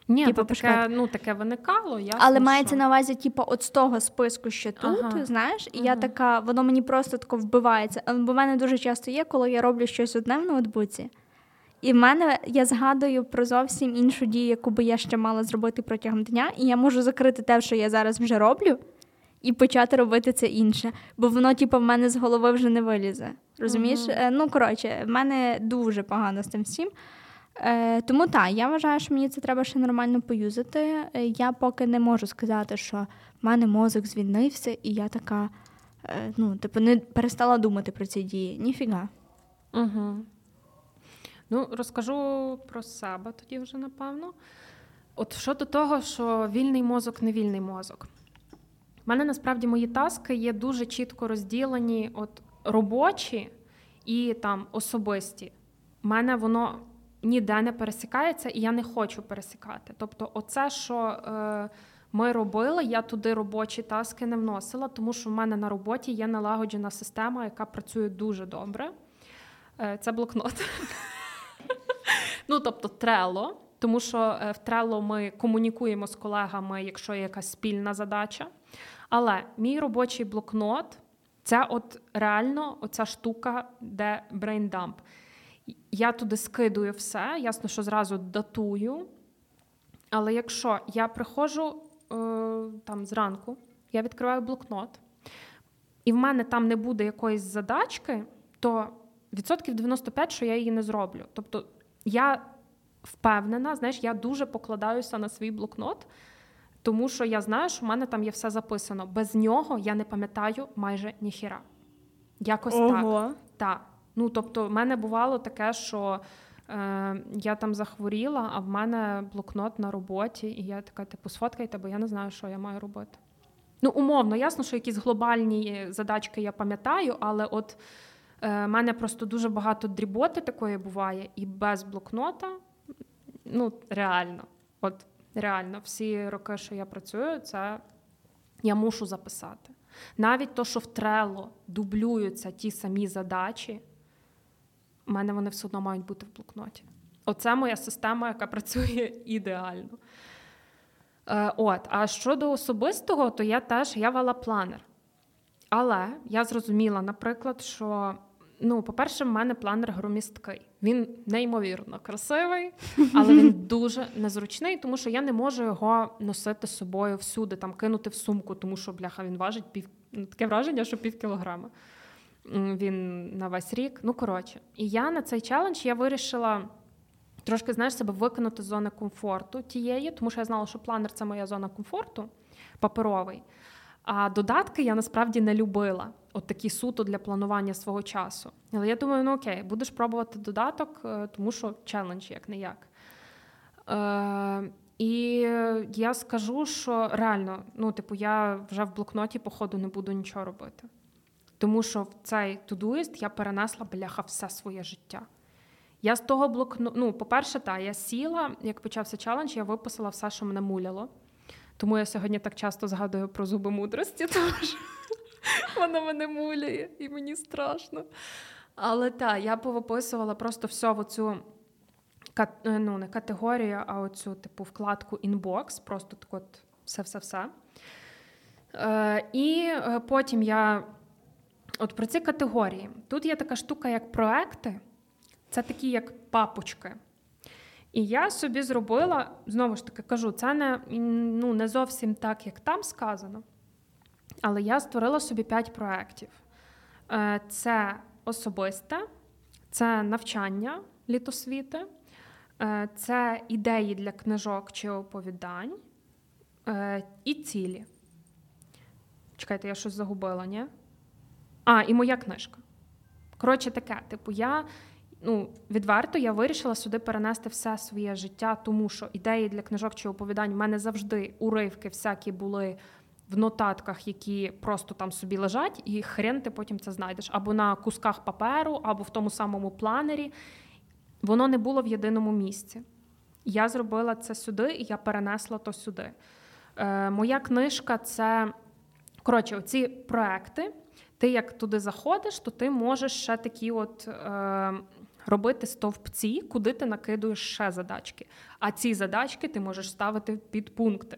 Ні, типу, таке ну, таке виникало. ясно, Але що... мається на увазі, типу, от з того списку, що тут, ага. знаєш, і ага. я така, воно мені просто тако вбивається. Бо в мене дуже часто є, коли я роблю щось одне в ноутбуці, і в мене я згадую про зовсім іншу дію, яку би я ще мала зробити протягом дня, і я можу закрити те, що я зараз вже роблю, і почати робити це інше. Бо воно, типу, в мене з голови вже не вилізе. Розумієш? Uh-huh. Ну, коротше, в мене дуже погано з тим всім. Е, Тому так, я вважаю, що мені це треба ще нормально поюзати. Е, я поки не можу сказати, що в мене мозок звільнився, і я така, е, ну, типу, не перестала думати про ці дії. Ніфіга. Угу. Ну, розкажу про себе тоді вже, напевно. От щодо того, що вільний мозок не вільний мозок. У мене насправді мої таски є дуже чітко розділені от робочі і там особисті. У мене воно ніде не пересікається, і я не хочу пересікати. Тобто, оце, що е, ми робили, я туди робочі таски не вносила, тому що в мене на роботі є налагоджена система, яка працює дуже добре. Е, Це блокнот. Ну, тобто, трело, тому що е, в трело ми комунікуємо з колегами, якщо є якась спільна задача. Але мій робочий блокнот це от реально оця штука, де брейндамп. Я туди скидую все, ясно, що зразу датую. Але якщо я приходжу е, там зранку, я відкриваю блокнот, і в мене там не буде якоїсь задачки, то відсотків 95, що я її не зроблю. Тобто я впевнена, знаєш, я дуже покладаюся на свій блокнот, тому що я знаю, що в мене там є все записано. Без нього я не пам'ятаю майже ніхіра. Якось Ого. так. Так. Ну тобто, в мене бувало таке, що е, я там захворіла, а в мене блокнот на роботі, і я така, типу, сфоткайте, бо я не знаю, що я маю робити. Ну, умовно, ясно, що якісь глобальні задачки я пам'ятаю, але от е, мене просто дуже багато дріботи такої буває, і без блокнота, ну, реально, от реально, всі роки, що я працюю, це я мушу записати. Навіть то, що в трело дублюються ті самі задачі, у мене вони все одно мають бути в блокноті. Оце моя система, яка працює ідеально. Е, от, А щодо особистого, то я теж я вела планер. Але я зрозуміла, наприклад, що, ну, по-перше, в мене планер громісткий. Він неймовірно красивий, але він дуже незручний, тому що я не можу його носити з собою всюди, там кинути в сумку, тому що бляха він важить пів ну, таке враження, що пів кілограма. Він на весь рік. Ну, коротше, і я на цей челендж я вирішила трошки знаєш, себе викинути з зони комфорту тієї, тому що я знала, що планер це моя зона комфорту паперовий. А додатки я насправді не любила, от такі суто для планування свого часу. Але я думаю, ну окей, будеш пробувати додаток, е, тому що челендж як не як. Е, І я скажу, що реально, ну, типу, я вже в блокноті, походу, не буду нічого робити. Тому що в цей тудуїст я перенесла бляха все своє життя. Я з того блокну... ну, по-перше, та, я сіла, як почався челендж, я виписала все, що мене муляло. Тому я сьогодні так часто згадую про зуби мудрості, тому що вона мене муляє і мені страшно. Але так, я повиписувала просто все в оцю е, ну, не категорію, а оцю типу вкладку інбокс, просто так от все-все-все. Е, І е, потім я от про ці категорії. Тут є така штука, як проекти. Це такі, як папочки. І я собі зробила, знову ж таки кажу, це не ну, не зовсім так, як там сказано. Але я створила собі п'ять проєктів. Е, це особисте, це навчання літосвіти, е, це ідеї для книжок чи оповідань е, і цілі. Чекайте, я щось загубила, ні? А, і моя книжка. Коротше, таке, типу, я ну, відверто я вирішила сюди перенести все своє життя, тому що ідеї для книжок чи оповідань в мене завжди уривки всякі були в нотатках, які просто там собі лежать, і хрен ти потім це знайдеш. Або на кусках паперу, або в тому самому планері. Воно не було в єдиному місці. Я зробила це сюди, і я перенесла то сюди. Е, Моя книжка це коротше, оці проекти. Ти як туди заходиш, то ти можеш ще такі от е, робити стовпці, куди ти накидуєш ще задачки. А ці задачки ти можеш ставити під пункти.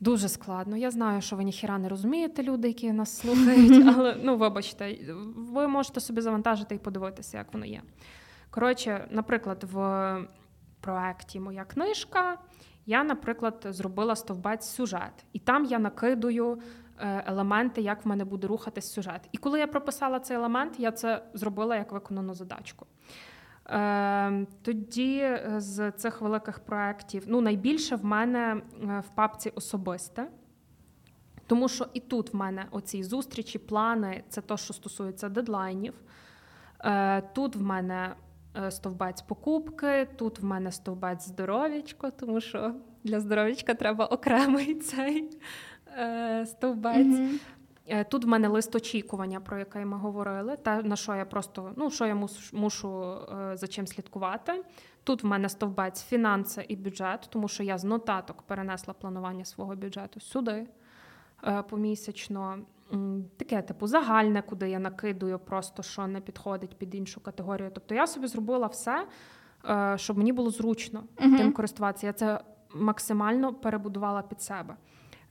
Дуже складно. Я знаю, що ви ніхіра не розумієте, люди, які нас слухають, але ну, вибачте, ви можете собі завантажити і подивитися, як воно є. Коротше, наприклад, в проєкті Моя книжка я, наприклад, зробила стовбець сюжет, і там я накидую елементи, як в мене буде рухатись сюжет. І коли я прописала цей елемент, я це зробила як виконану задачку. Е, тоді е, з цих великих проєктів ну, найбільше в мене в папці особисте. Тому що і тут в мене оці зустрічі, плани це то, що стосується дедлайнів. Тут в мене стовбець покупки, тут в мене стовбець здоров'ячко, тому що для здоров'ячка треба окремий цей Е, стовбець. Mm-hmm. Тут в мене лист очікування, про який ми говорили, та на що я просто ну, що я мушу, мушу е, за чим слідкувати. Тут в мене стовбець фінанси і бюджет, тому що я з нотаток перенесла планування свого бюджету сюди помісячно. Таке, типу, загальне, куди я накидую, просто що не підходить під іншу категорію. Тобто я собі зробила все, щоб мені було зручно mm-hmm. тим користуватися. Я це максимально перебудувала під себе.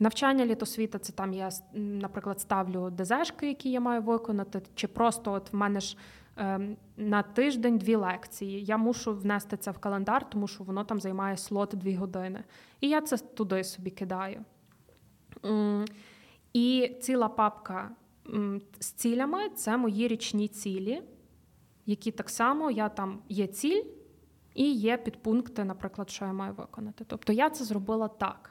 Навчання літосвіта це там я, наприклад, ставлю ДЗшки, які я маю виконати, чи просто от в мене ж ем, на тиждень дві лекції. Я мушу внести це в календар, тому що воно там займає слот дві години. І я це туди собі кидаю. І ціла папка з цілями це мої річні цілі, які так само я там є ціль і є підпункти, наприклад, що я маю виконати. Тобто я це зробила так.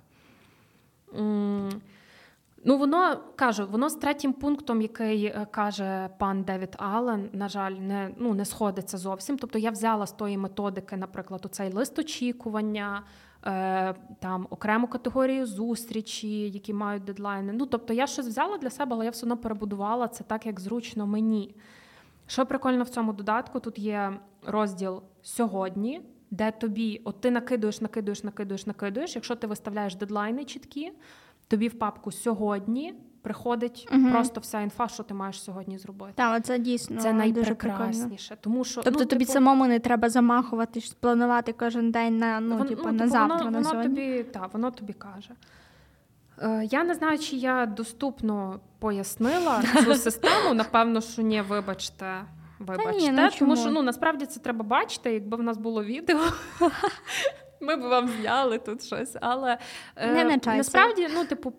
Ну, воно кажу, воно з третім пунктом, який е, каже пан Девід Аллен, на жаль, не ну не сходиться зовсім. Тобто я взяла з тої методики, наприклад, оцей лист очікування, е, там окрему категорію зустрічі, які мають дедлайни. Ну тобто, я щось взяла для себе, але я все одно перебудувала це так, як зручно мені. Що прикольно в цьому додатку, тут є розділ сьогодні, де тобі от ти накидуєш, накидуєш, накидуєш, накидуєш. Якщо ти виставляєш дедлайни чіткі, тобі в папку сьогодні приходить угу. просто вся інфа, що ти маєш сьогодні зробити. Так, це дійсно це найпрекрасніше. Тому що тобто ну, тобі типу... самому не треба замахувати, планувати кожен день на ну, Вон, типу, ну, на типу, завтра. Воно, на воно сьогодні. тобі так, воно тобі каже. Е, я не знаю, чи я доступно пояснила цю систему. Напевно, що ні, вибачте. Вибачте, ні, ну, тому що ну насправді це треба бачити, якби в нас було відео. Ми б вам зняли тут щось, але не на насправді, ну, типу,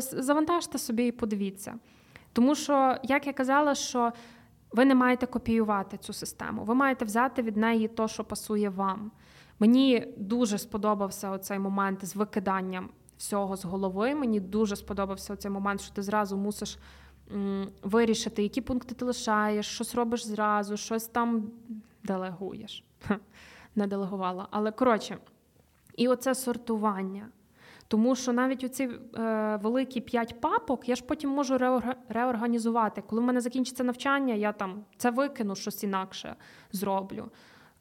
завантажте собі і подивіться. Тому що, як я казала, що ви не маєте копіювати цю систему, ви маєте взяти від неї то, що пасує вам. Мені дуже сподобався оцей момент з викиданням всього з голови. Мені дуже сподобався цей момент, що ти зразу мусиш вирішити, які пункти ти лишаєш, щось робиш зразу, щось там делегуєш. Не делегувала. Але коротше, і оце сортування. Тому що навіть оці е, великі п'ять папок я ж потім можу реорганізувати. Коли в мене закінчиться навчання, я там це викину, щось інакше зроблю.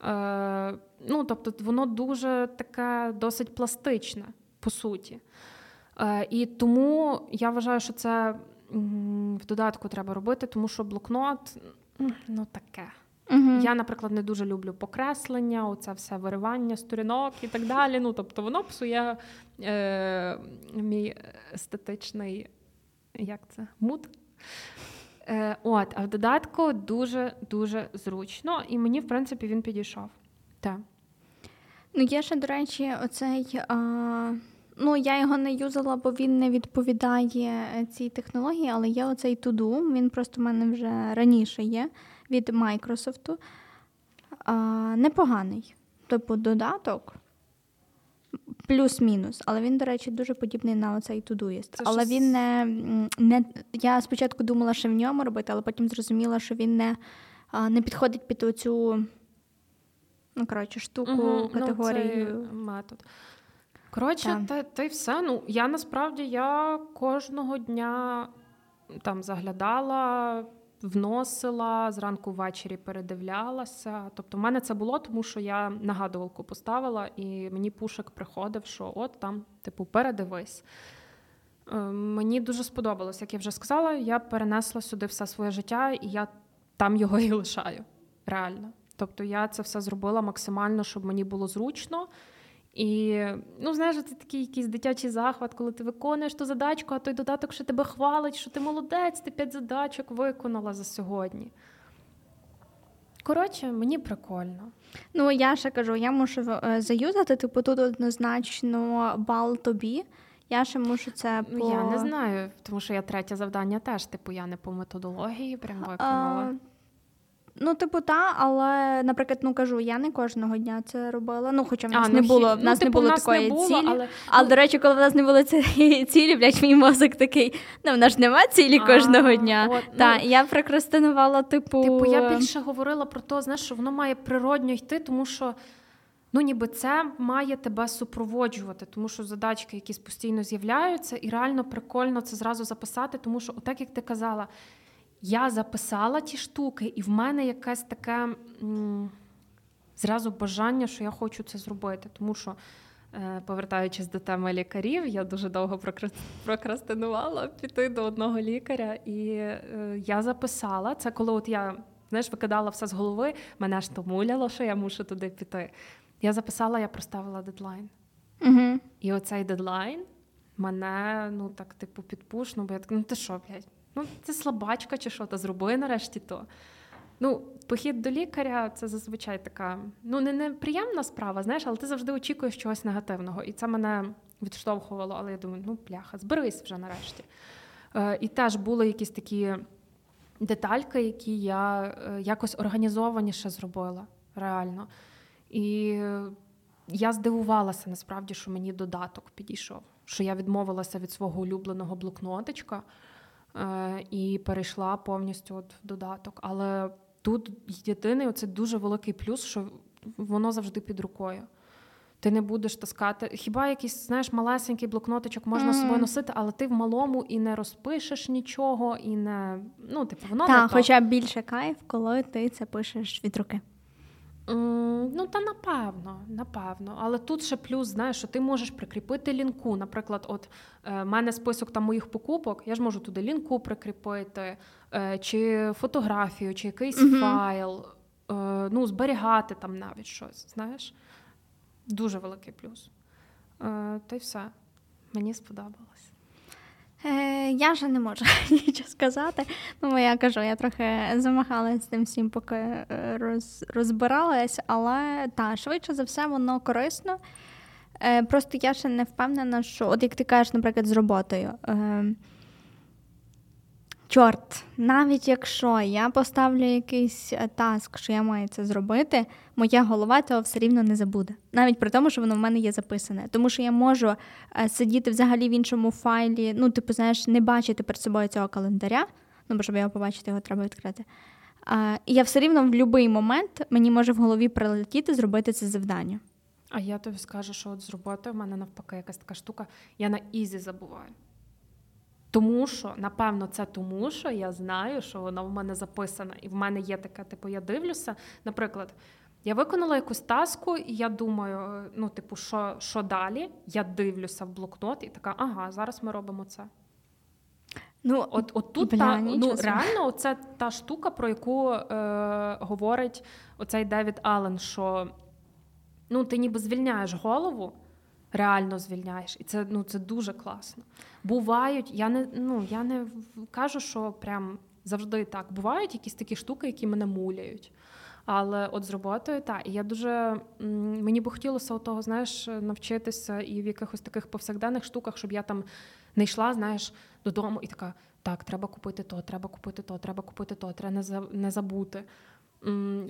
Е, Ну, Тобто, воно дуже таке досить пластичне, по суті. Е, І тому я вважаю, що це в додатку треба робити, тому що блокнот ну таке. Угу. Я, наприклад, не дуже люблю покреслення, оце все виривання сторінок і так далі. Ну, тобто, воно псує е, мій естетичний як це, муд. Е, От, а в додатку дуже-дуже зручно, і мені, в принципі, він підійшов. Так. Ну, є ще, до речі, оцей. А... Ну, я його не юзала, бо він не відповідає цій технології, але є оцей туду. Він просто в мене вже раніше є від Microsoft. А, Непоганий. Типу додаток. Плюс-мінус, але він, до речі, дуже подібний на оцей Todoist. Але щось... він не, не. Я спочатку думала, що в ньому робити, але потім зрозуміла, що він не не підходить під оцю ну, коротше, штуку, угу, категорію. Ну, метод. Коротше, та, та й все. Ну, я насправді я кожного дня там заглядала, вносила, зранку ввечері передивлялася. Тобто, в мене це було, тому що я нагадувалку поставила, і мені пушик приходив, що от там, типу, передивись. Е, мені дуже сподобалось, як я вже сказала, я перенесла сюди все своє життя, і я там його і лишаю. Реально. Тобто я це все зробила максимально, щоб мені було зручно. І ну, знаєш, це такий якийсь дитячий захват, коли ти виконуєш ту задачку, а той додаток що тебе хвалить, що ти молодець, ти п'ять задачок виконала за сьогодні. Коротше, мені прикольно. Ну, я ще кажу, я мушу е, заюзати, типу, тут однозначно бал тобі. Я ще мушу це по... Я не знаю, тому що я третє завдання теж, типу, я не по методології прям виконала. А, Ну, типу, та, але, наприклад, ну кажу, я не кожного дня це робила. Ну, хоча в нас а, не ну, було, в ну, нас типу, було нас такої не було, цілі. Але, але до речі, коли в нас не було цієї цілі, блядь, мій мозок такий. Ну, в нас ж нема цілі а, кожного дня. От, та, ну, я прокрастинувала, типу. Типу, я більше говорила про те, знаєш, що воно має природньо йти, тому що. Ну, ніби це має тебе супроводжувати, тому що задачки якісь постійно з'являються, і реально прикольно це зразу записати, тому що, отак як ти казала, я записала ті штуки, і в мене якесь таке м- зразу бажання, що я хочу це зробити. Тому що, е, повертаючись до теми лікарів, я дуже довго прокрастинувала піти до одного лікаря, і е, я записала це, коли от я знаєш, викидала все з голови, мене ж то що я мушу туди піти. Я записала, я проставила дедлайн. Угу. І оцей дедлайн мене ну так типу підпушно, бо я так, ну ти що, блядь? Ну, це слабачка чи що, та зроби нарешті то. Ну, Похід до лікаря це зазвичай така ну, не неприємна справа, знаєш, але ти завжди очікуєш чогось негативного. І це мене відштовхувало, але я думаю, ну, пляха, зберись вже нарешті. Е, І теж були якісь такі детальки, які я е, якось організованіше зробила, реально. І я здивувалася насправді, що мені додаток підійшов. що я відмовилася від свого улюбленого блокнотичка і перейшла повністю от в додаток. Але тут єдиний оце дуже великий плюс, що воно завжди під рукою. Ти не будеш таскати. Хіба якийсь знаєш малесенький блокнотичок можна mm. з собою носити, але ти в малому і не розпишеш нічого, і не ну, типу, воно Так, не хоча більше кайф, коли ти це пишеш від руки. Ну, та напевно, напевно. Але тут ще плюс, знаєш, що ти можеш прикріпити лінку. Наприклад, от е, мене список там моїх покупок, я ж можу туди лінку прикріпити, е, чи фотографію, чи якийсь mm-hmm. файл, е, ну, зберігати там навіть щось. знаєш. Дуже великий плюс. Е, Та й все. Мені сподобалось. Е, Я вже не можу нічого сказати. Ну, я кажу, я трохи замахалася з тим всім, поки е, роз, розбиралась, але та, швидше за все, воно корисно. Е, Просто я ще не впевнена, що, от як ти кажеш, наприклад, з роботою. Е, Чорт, навіть якщо я поставлю якийсь е, таск, що я маю це зробити, моя голова цього все рівно не забуде. Навіть при тому, що воно в мене є записане. Тому що я можу е, сидіти взагалі в іншому файлі, ну, типу, знаєш, не бачити перед собою цього календаря, ну, бо щоб його побачити, його треба відкрити. А, І я все рівно в будь-який момент мені може в голові прилетіти зробити це завдання. А я тобі скажу, що от з роботи в мене навпаки якась така штука, я на easy забуваю. Тому що, напевно, це тому, що я знаю, що воно в мене записане, і в мене є таке, типу, я дивлюся. Наприклад, я виконала якусь таску, і я думаю, ну, типу, що що далі? Я дивлюся в блокнот і така, ага, зараз ми робимо це. Ну, От от тут бля, та, ну, реально це та штука, про яку е, говорить оцей Девід Аллен, що ну, ти ніби звільняєш голову реально звільняєш. І це ну, це дуже класно. Бувають, я не ну, я не кажу, що прям завжди так. Бувають якісь такі штуки, які мене муляють. Але от з роботою, так, і я дуже мені би хотілося того, знаєш, навчитися і в якихось таких повсякденних штуках, щоб я там не йшла, знаєш, додому і така: так, треба купити то, треба купити то, треба купити то, треба не забути.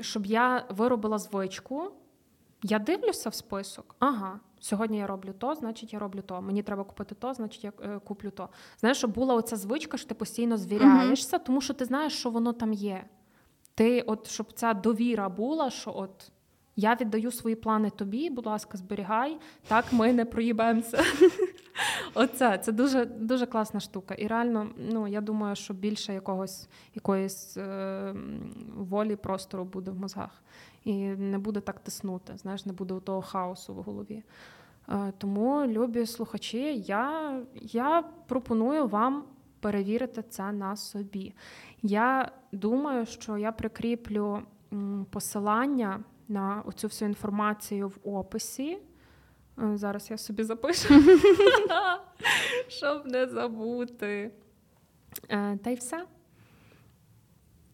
Щоб я виробила звичку, я дивлюся в список, ага, Сьогодні я роблю то, значить я роблю то. Мені треба купити то, значить я е, куплю то. Знаєш, щоб була оця звичка, що ти постійно звіряєшся, тому що ти знаєш, що воно там є. Ти, от щоб ця довіра була, що от я віддаю свої плани тобі, будь ласка, зберігай, так ми не проїбемося. Оце це дуже дуже класна штука. І реально, ну я думаю, що більше якогось якоїсь е, волі простору буде в мозгах і не буде так тиснути. Знаєш, не буде того хаосу в голові. Е, тому, любі слухачі, я, я пропоную вам. Перевірити це на собі. Я думаю, що я прикріплю посилання на оцю всю інформацію в описі. Е, зараз я собі запишу, щоб не забути. Е, та й все.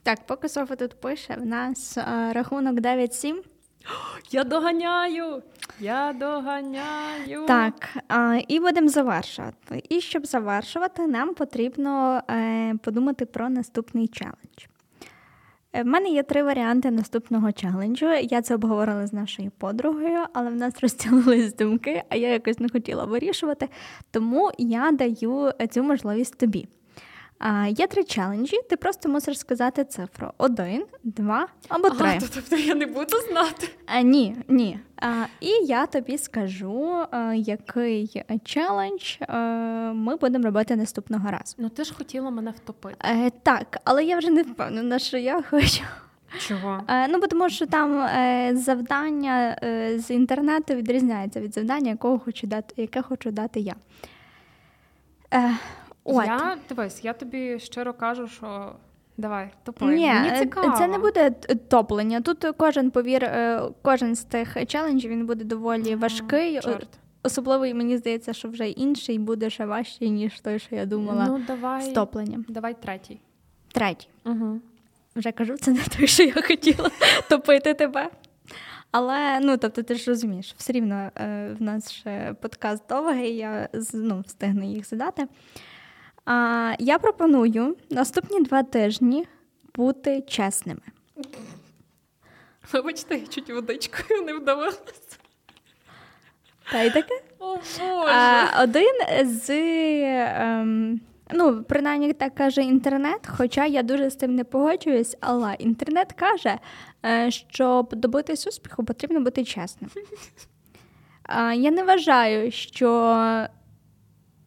Так, поки Софа тут пише, в нас е, рахунок 9-7. Я доганяю! Я доганяю. Так, і будемо завершувати. І щоб завершувати, нам потрібно подумати про наступний челендж. Е, в мене є три варіанти наступного челенджу. Я це обговорила з нашою подругою, але в нас розтягнулись думки, а я якось не хотіла вирішувати. Тому я даю цю можливість тобі. А, Є три челенджі, ти просто мусиш сказати цифру: один, два або три. Ага, Тобто я не буду знати. А, Ні, ні. А, І я тобі скажу, а, який челендж а, ми будемо робити наступного разу. Ну ти ж хотіла мене втопити. А, е, так, але я вже не впевнена, що я хочу. Чого? А, ну, тому що там е, завдання е, з інтернету відрізняється від завдання, якого хочу дати, яке хочу дати я. Е, От. Я дивись, я тобі щиро кажу, що давай топи. Ні, Мені е, цікаво. це не буде топлення. Тут кожен повір, е, кожен з тих челенджів він буде доволі важкий. Чорт. Особливо мені здається, що вже інший буде ще важчий, ніж той, що я думала. Ну, давай, з топленням. Давай третій. Третій. Угу. Вже кажу, це не той, що я хотіла топити тебе. Але ну тобто ти ж розумієш, все рівно е, в нас ще подкаст довгий, я ну, встигну їх задати. А, Я пропоную наступні два тижні бути чесними. Вибачте, я чуть водичкою не вдавалася. Та й таке. О, А, один з. Ем, ну, принаймні так каже інтернет, хоча я дуже з тим не погоджуюсь, але інтернет каже, е, щоб добитись успіху, потрібно бути чесним. Я не вважаю, що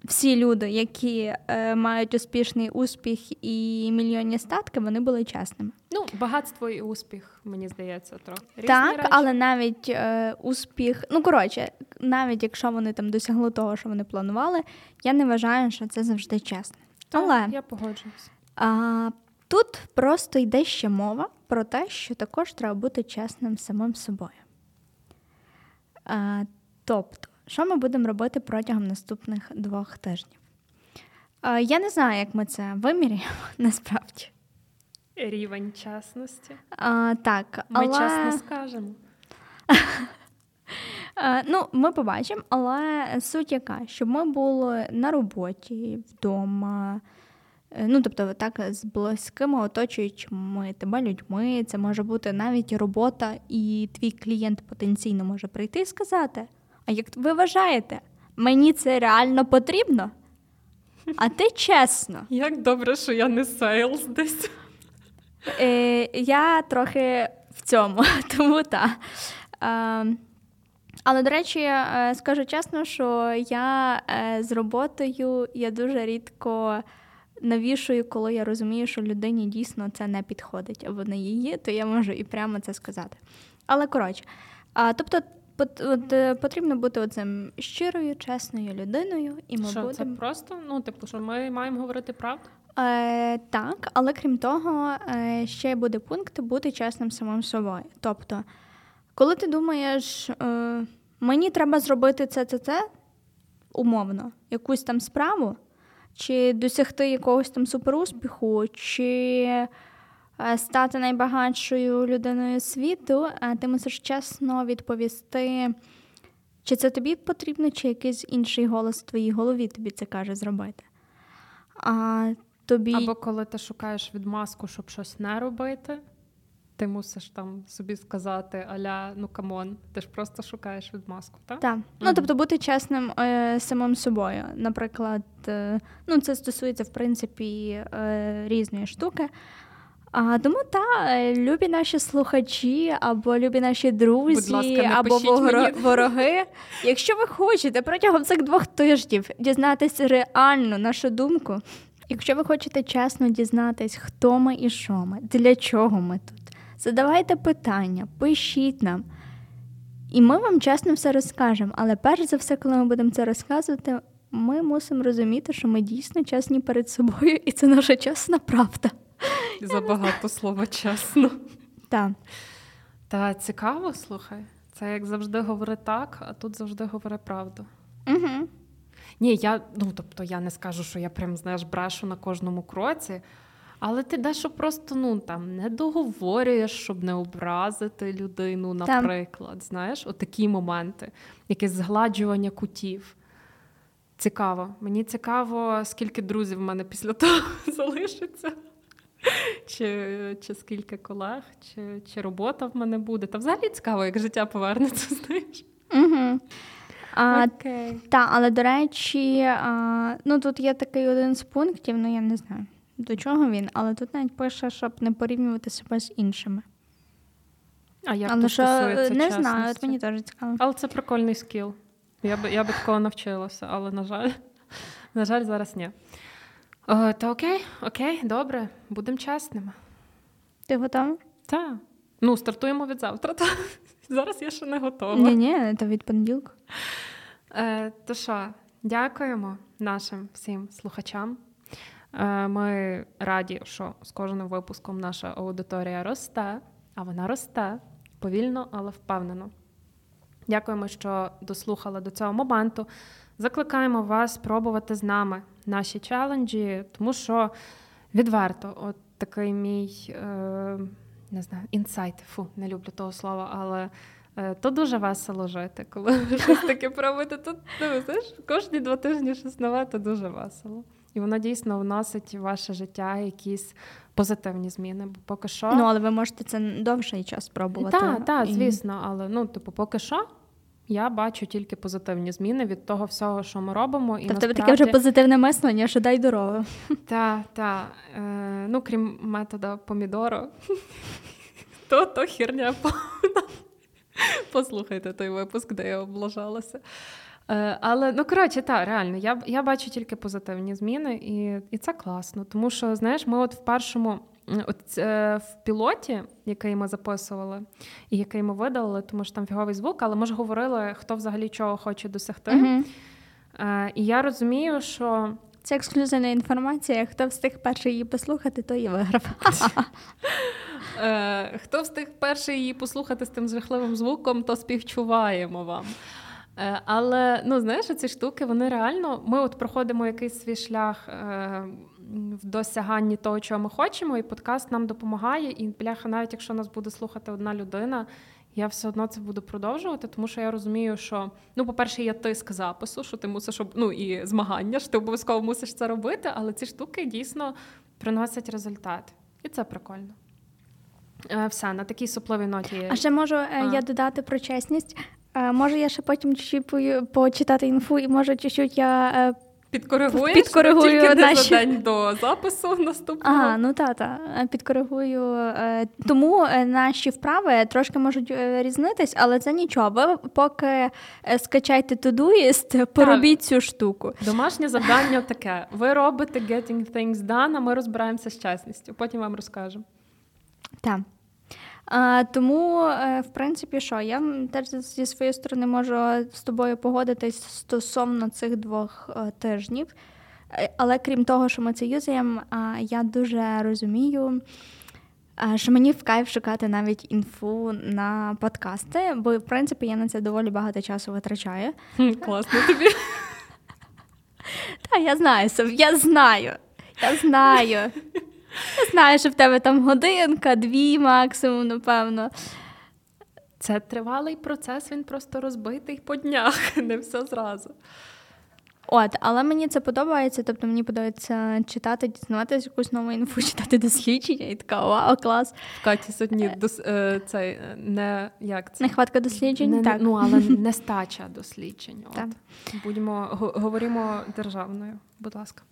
всі люди, які е, мають успішний успіх і мільйонні статки, вони були чесними. Ну, багатство і успіх, мені здається, трохи. Різні так, речі. але навіть е, успіх, ну коротше, навіть якщо вони там досягли того, що вони планували, я не вважаю, що це завжди чесно. Так, Але я погоджуюсь. а, тут просто йде ще мова про те, що також треба бути чесним самим собою. А, тобто, що ми будемо робити протягом наступних двох тижнів? А, я не знаю, як ми це виміряємо насправді. Рівень чесності. А, так, Ми але... чесно скажемо. Е, Ну, ми побачимо, але суть яка, щоб ми були на роботі, вдома. е, Ну, тобто, так, з близькими оточуючими тебе людьми. Це може бути навіть робота, і твій клієнт потенційно може прийти і сказати: А як ви вважаєте, мені це реально потрібно? А ти чесно. Як добре, що я не сейлс десь. Е, я трохи в цьому, тому так. Е, але, до речі, е, скажу чесно, що я е, з роботою я дуже рідко навішую, коли я розумію, що людині дійсно це не підходить або не її, то я можу і прямо це сказати. Але коротше, тобто от, е, потрібно бути оцим щирою, чесною людиною, і ми Що, це просто, ну, типу, що ми маємо говорити правду? Е, так, але крім того, е, ще буде пункт бути чесним самим собою. Тобто, коли ти думаєш, е, мені треба зробити це, це, це, умовно, якусь там справу, чи досягти якогось там суперуспіху, чи стати найбагатшою людиною світу, е, ти мусиш чесно відповісти, чи це тобі потрібно, чи якийсь інший голос в твоїй голові тобі це каже зробити. А тобі Або коли ти шукаєш відмазку, щоб щось не робити, ти мусиш там собі сказати аля, ну come on, ти ж просто шукаєш відмазку, так? Так. Ну, тобто бути чесним е, самим собою. Наприклад, е, ну, це стосується, в принципі, е, різної штуки. А, тому та, е, любі наші слухачі, або любі наші друзі, ласка, або мені. вороги. Якщо ви хочете протягом цих двох тижнів дізнатися реально нашу думку, якщо ви хочете чесно дізнатись, хто ми і що ми, для чого ми тут, задавайте питання, пишіть нам. І ми вам чесно все розкажемо. Але перш за все, коли ми будемо це розказувати, ми мусимо розуміти, що ми дійсно чесні перед собою, і це наша чесна правда. Забагато слова чесно. Так. Та цікаво, слухай. Це як завжди говори так, а тут завжди говори правду. Угу. Ні, я ну тобто я не скажу, що я прям знаєш брешу на кожному кроці, але ти дещо просто ну там не договорюєш, щоб не образити людину, наприклад. Знаєш, отакі моменти, якесь згладжування кутів. Цікаво. Мені цікаво, скільки друзів в мене після того залишиться. Чи, чи скільки колег, чи, чи робота в мене буде. Та взагалі цікаво, як життя повернеться, знаєш. Угу. А, Окей. та, але до речі, а, ну тут є такий один з пунктів, ну я не знаю до чого він, але тут навіть пише, щоб не порівнювати себе з іншими. А як але що стосується не чесності? знаю, от мені теж цікаво. Але це прикольний скіл. Я би, я би такого навчилася, але, на жаль, на жаль, зараз ні. О, та окей, окей, добре, будемо чесними. Ти готова? Так. Ну, стартуємо від завтра. Та. Зараз я ще не готова. Ні, ні, це від понеділка. Е, то що, дякуємо нашим всім слухачам. Е, ми раді, що з кожним випуском наша аудиторія росте, а вона росте повільно, але впевнено. Дякуємо, що дослухали до цього моменту. Закликаємо вас пробувати з нами наші челенджі, тому що відверто, от такий мій е, не знаю, інсайт, фу, не люблю того слова, але е, то дуже весело жити, коли ви щось таке пробуєте. То ну, знаєш, кожні два тижні щось нове, то дуже весело. І воно дійсно вносить в ваше життя якісь позитивні зміни. Бо поки що. Ну, але ви можете це довший час спробувати. Так, так, звісно, але ну, типу, поки що Я бачу тільки позитивні зміни від того всього, що ми робимо. І Та в тебе таке вже позитивне мислення, що дай дорогу. Так, так. Е, ну, крім метода помідоро, то то херня повна. Послухайте той випуск, де я облажалася. Е, але ну коротше, так, реально, я я бачу тільки позитивні зміни, і і це класно. Тому що, знаєш, ми от в першому от, е, в пілоті, який ми записували, і який ми видалили, тому що там фіговий звук, але ми ж говорили, хто взагалі чого хоче досягти. Угу. Е, І я розумію, що. Це ексклюзивна інформація. Хто встиг перший її послухати, то і виграв. Е, Хто встиг перший її послухати з тим жахливим звуком, то співчуваємо вам. Е, але ну знаєш, ці штуки вони реально. Ми от проходимо якийсь свій шлях е, в досяганні того, чого ми хочемо, і подкаст нам допомагає. І бляха, навіть якщо нас буде слухати одна людина, я все одно це буду продовжувати, тому що я розумію, що ну, по-перше, є тиск запису, що ти мусиш ну і змагання, що ти обов'язково мусиш це робити, але ці штуки дійсно приносять результат. І це прикольно. Е, все, на такій супливій ноті. А ще можу е, а. я додати про чесність. Е, може, я ще потім чуть-чуть почитати інфу, і може чуть-чуть я. Підкоригуєш підкоригую тільки наші... не за день до запису наступного. Ага, ну та, та. підкоригую. Тому наші вправи трошки можуть різнитись, але це нічого. Ви поки скачайте Todoist, поробіть цю штуку. Домашнє завдання таке: ви робите Getting Things Done, а ми розбираємося з чесністю. Потім вам розкажемо. Так. А, Тому, в принципі, що я теж зі своєї сторони можу з тобою погодитись стосовно цих двох тижнів. Але крім того, що ми це юзаємо, я дуже розумію, що мені в кайф шукати навіть інфу на подкасти, бо в принципі я на це доволі багато часу витрачаю. Класно тобі. Так, я знаю, я знаю, я знаю. Я знаю, що в тебе там годинка, дві максимум, напевно. Це тривалий процес, він просто розбитий по днях, не все зразу. От, але мені це подобається, тобто мені подобається читати, дізнаватися якусь нову інфу, читати дослідження і така вау, клас. В Каті сьогодні дос, е, цей, не, як це? Нехватка досліджень, не, так. Ну, але нестача досліджень. От. Будемо, говоримо державною, будь ласка.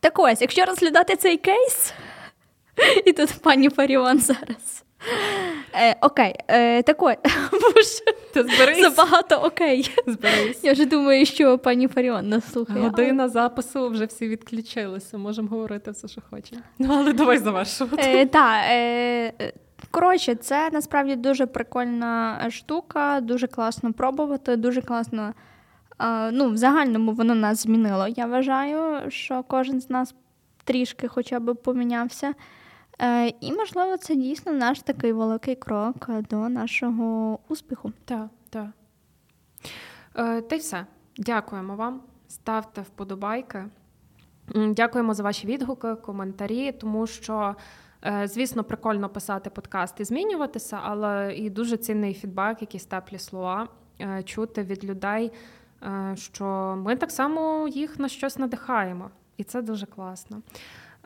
Так ось, якщо розглядати цей кейс, і тут пані Фаріон зараз. Е, Окей, е, так ось, Ти зберись. забагато окей. Зберись. Я вже думаю, що пані Фаріон нас слухає. Година запису вже всі відключилися, можемо говорити все, що хочемо. Ну, але давай завершувати. Е, Так, е, коротше, це насправді дуже прикольна штука, дуже класно пробувати, дуже класно. Ну, В загальному воно нас змінило. Я вважаю, що кожен з нас трішки хоча б помінявся. Е, і, можливо, це дійсно наш такий великий крок до нашого успіху. Так, так. Е, та й все. Дякуємо вам. Ставте вподобайки. Дякуємо за ваші відгуки, коментарі, тому що, е, звісно, прикольно писати подкаст і змінюватися, але і дуже цінний фідбек, якісь теплі слова чути від людей. Е, що ми так само їх на щось надихаємо, і це дуже класно.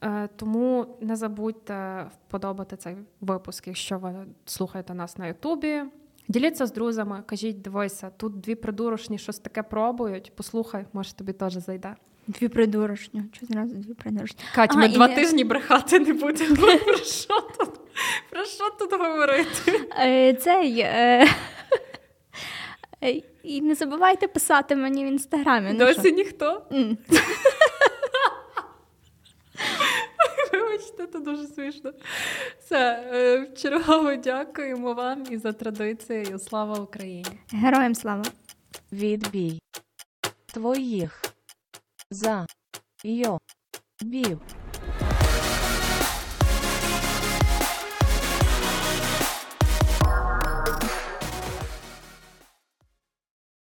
Е, тому не забудьте вподобати цей випуск, якщо ви слухаєте нас на Ютубі. Діліться з друзями, кажіть, дивися, тут дві придурочні щось таке пробують. Послухай, може тобі теж зайде. Дві придурочні. Чого зразу дві придурочні? Катя, ми два не... тижні брехати не будемо. Про що тут Про що тут говорити? Е, цей... І не забувайте писати мені в інстаграмі. Ну Досі ну, ніхто? Mm. Вибачте, це дуже смішно. Все, е, чергово дякуємо вам і за традицією. Слава Україні! Героям слава! Відбій твоїх за йо бів.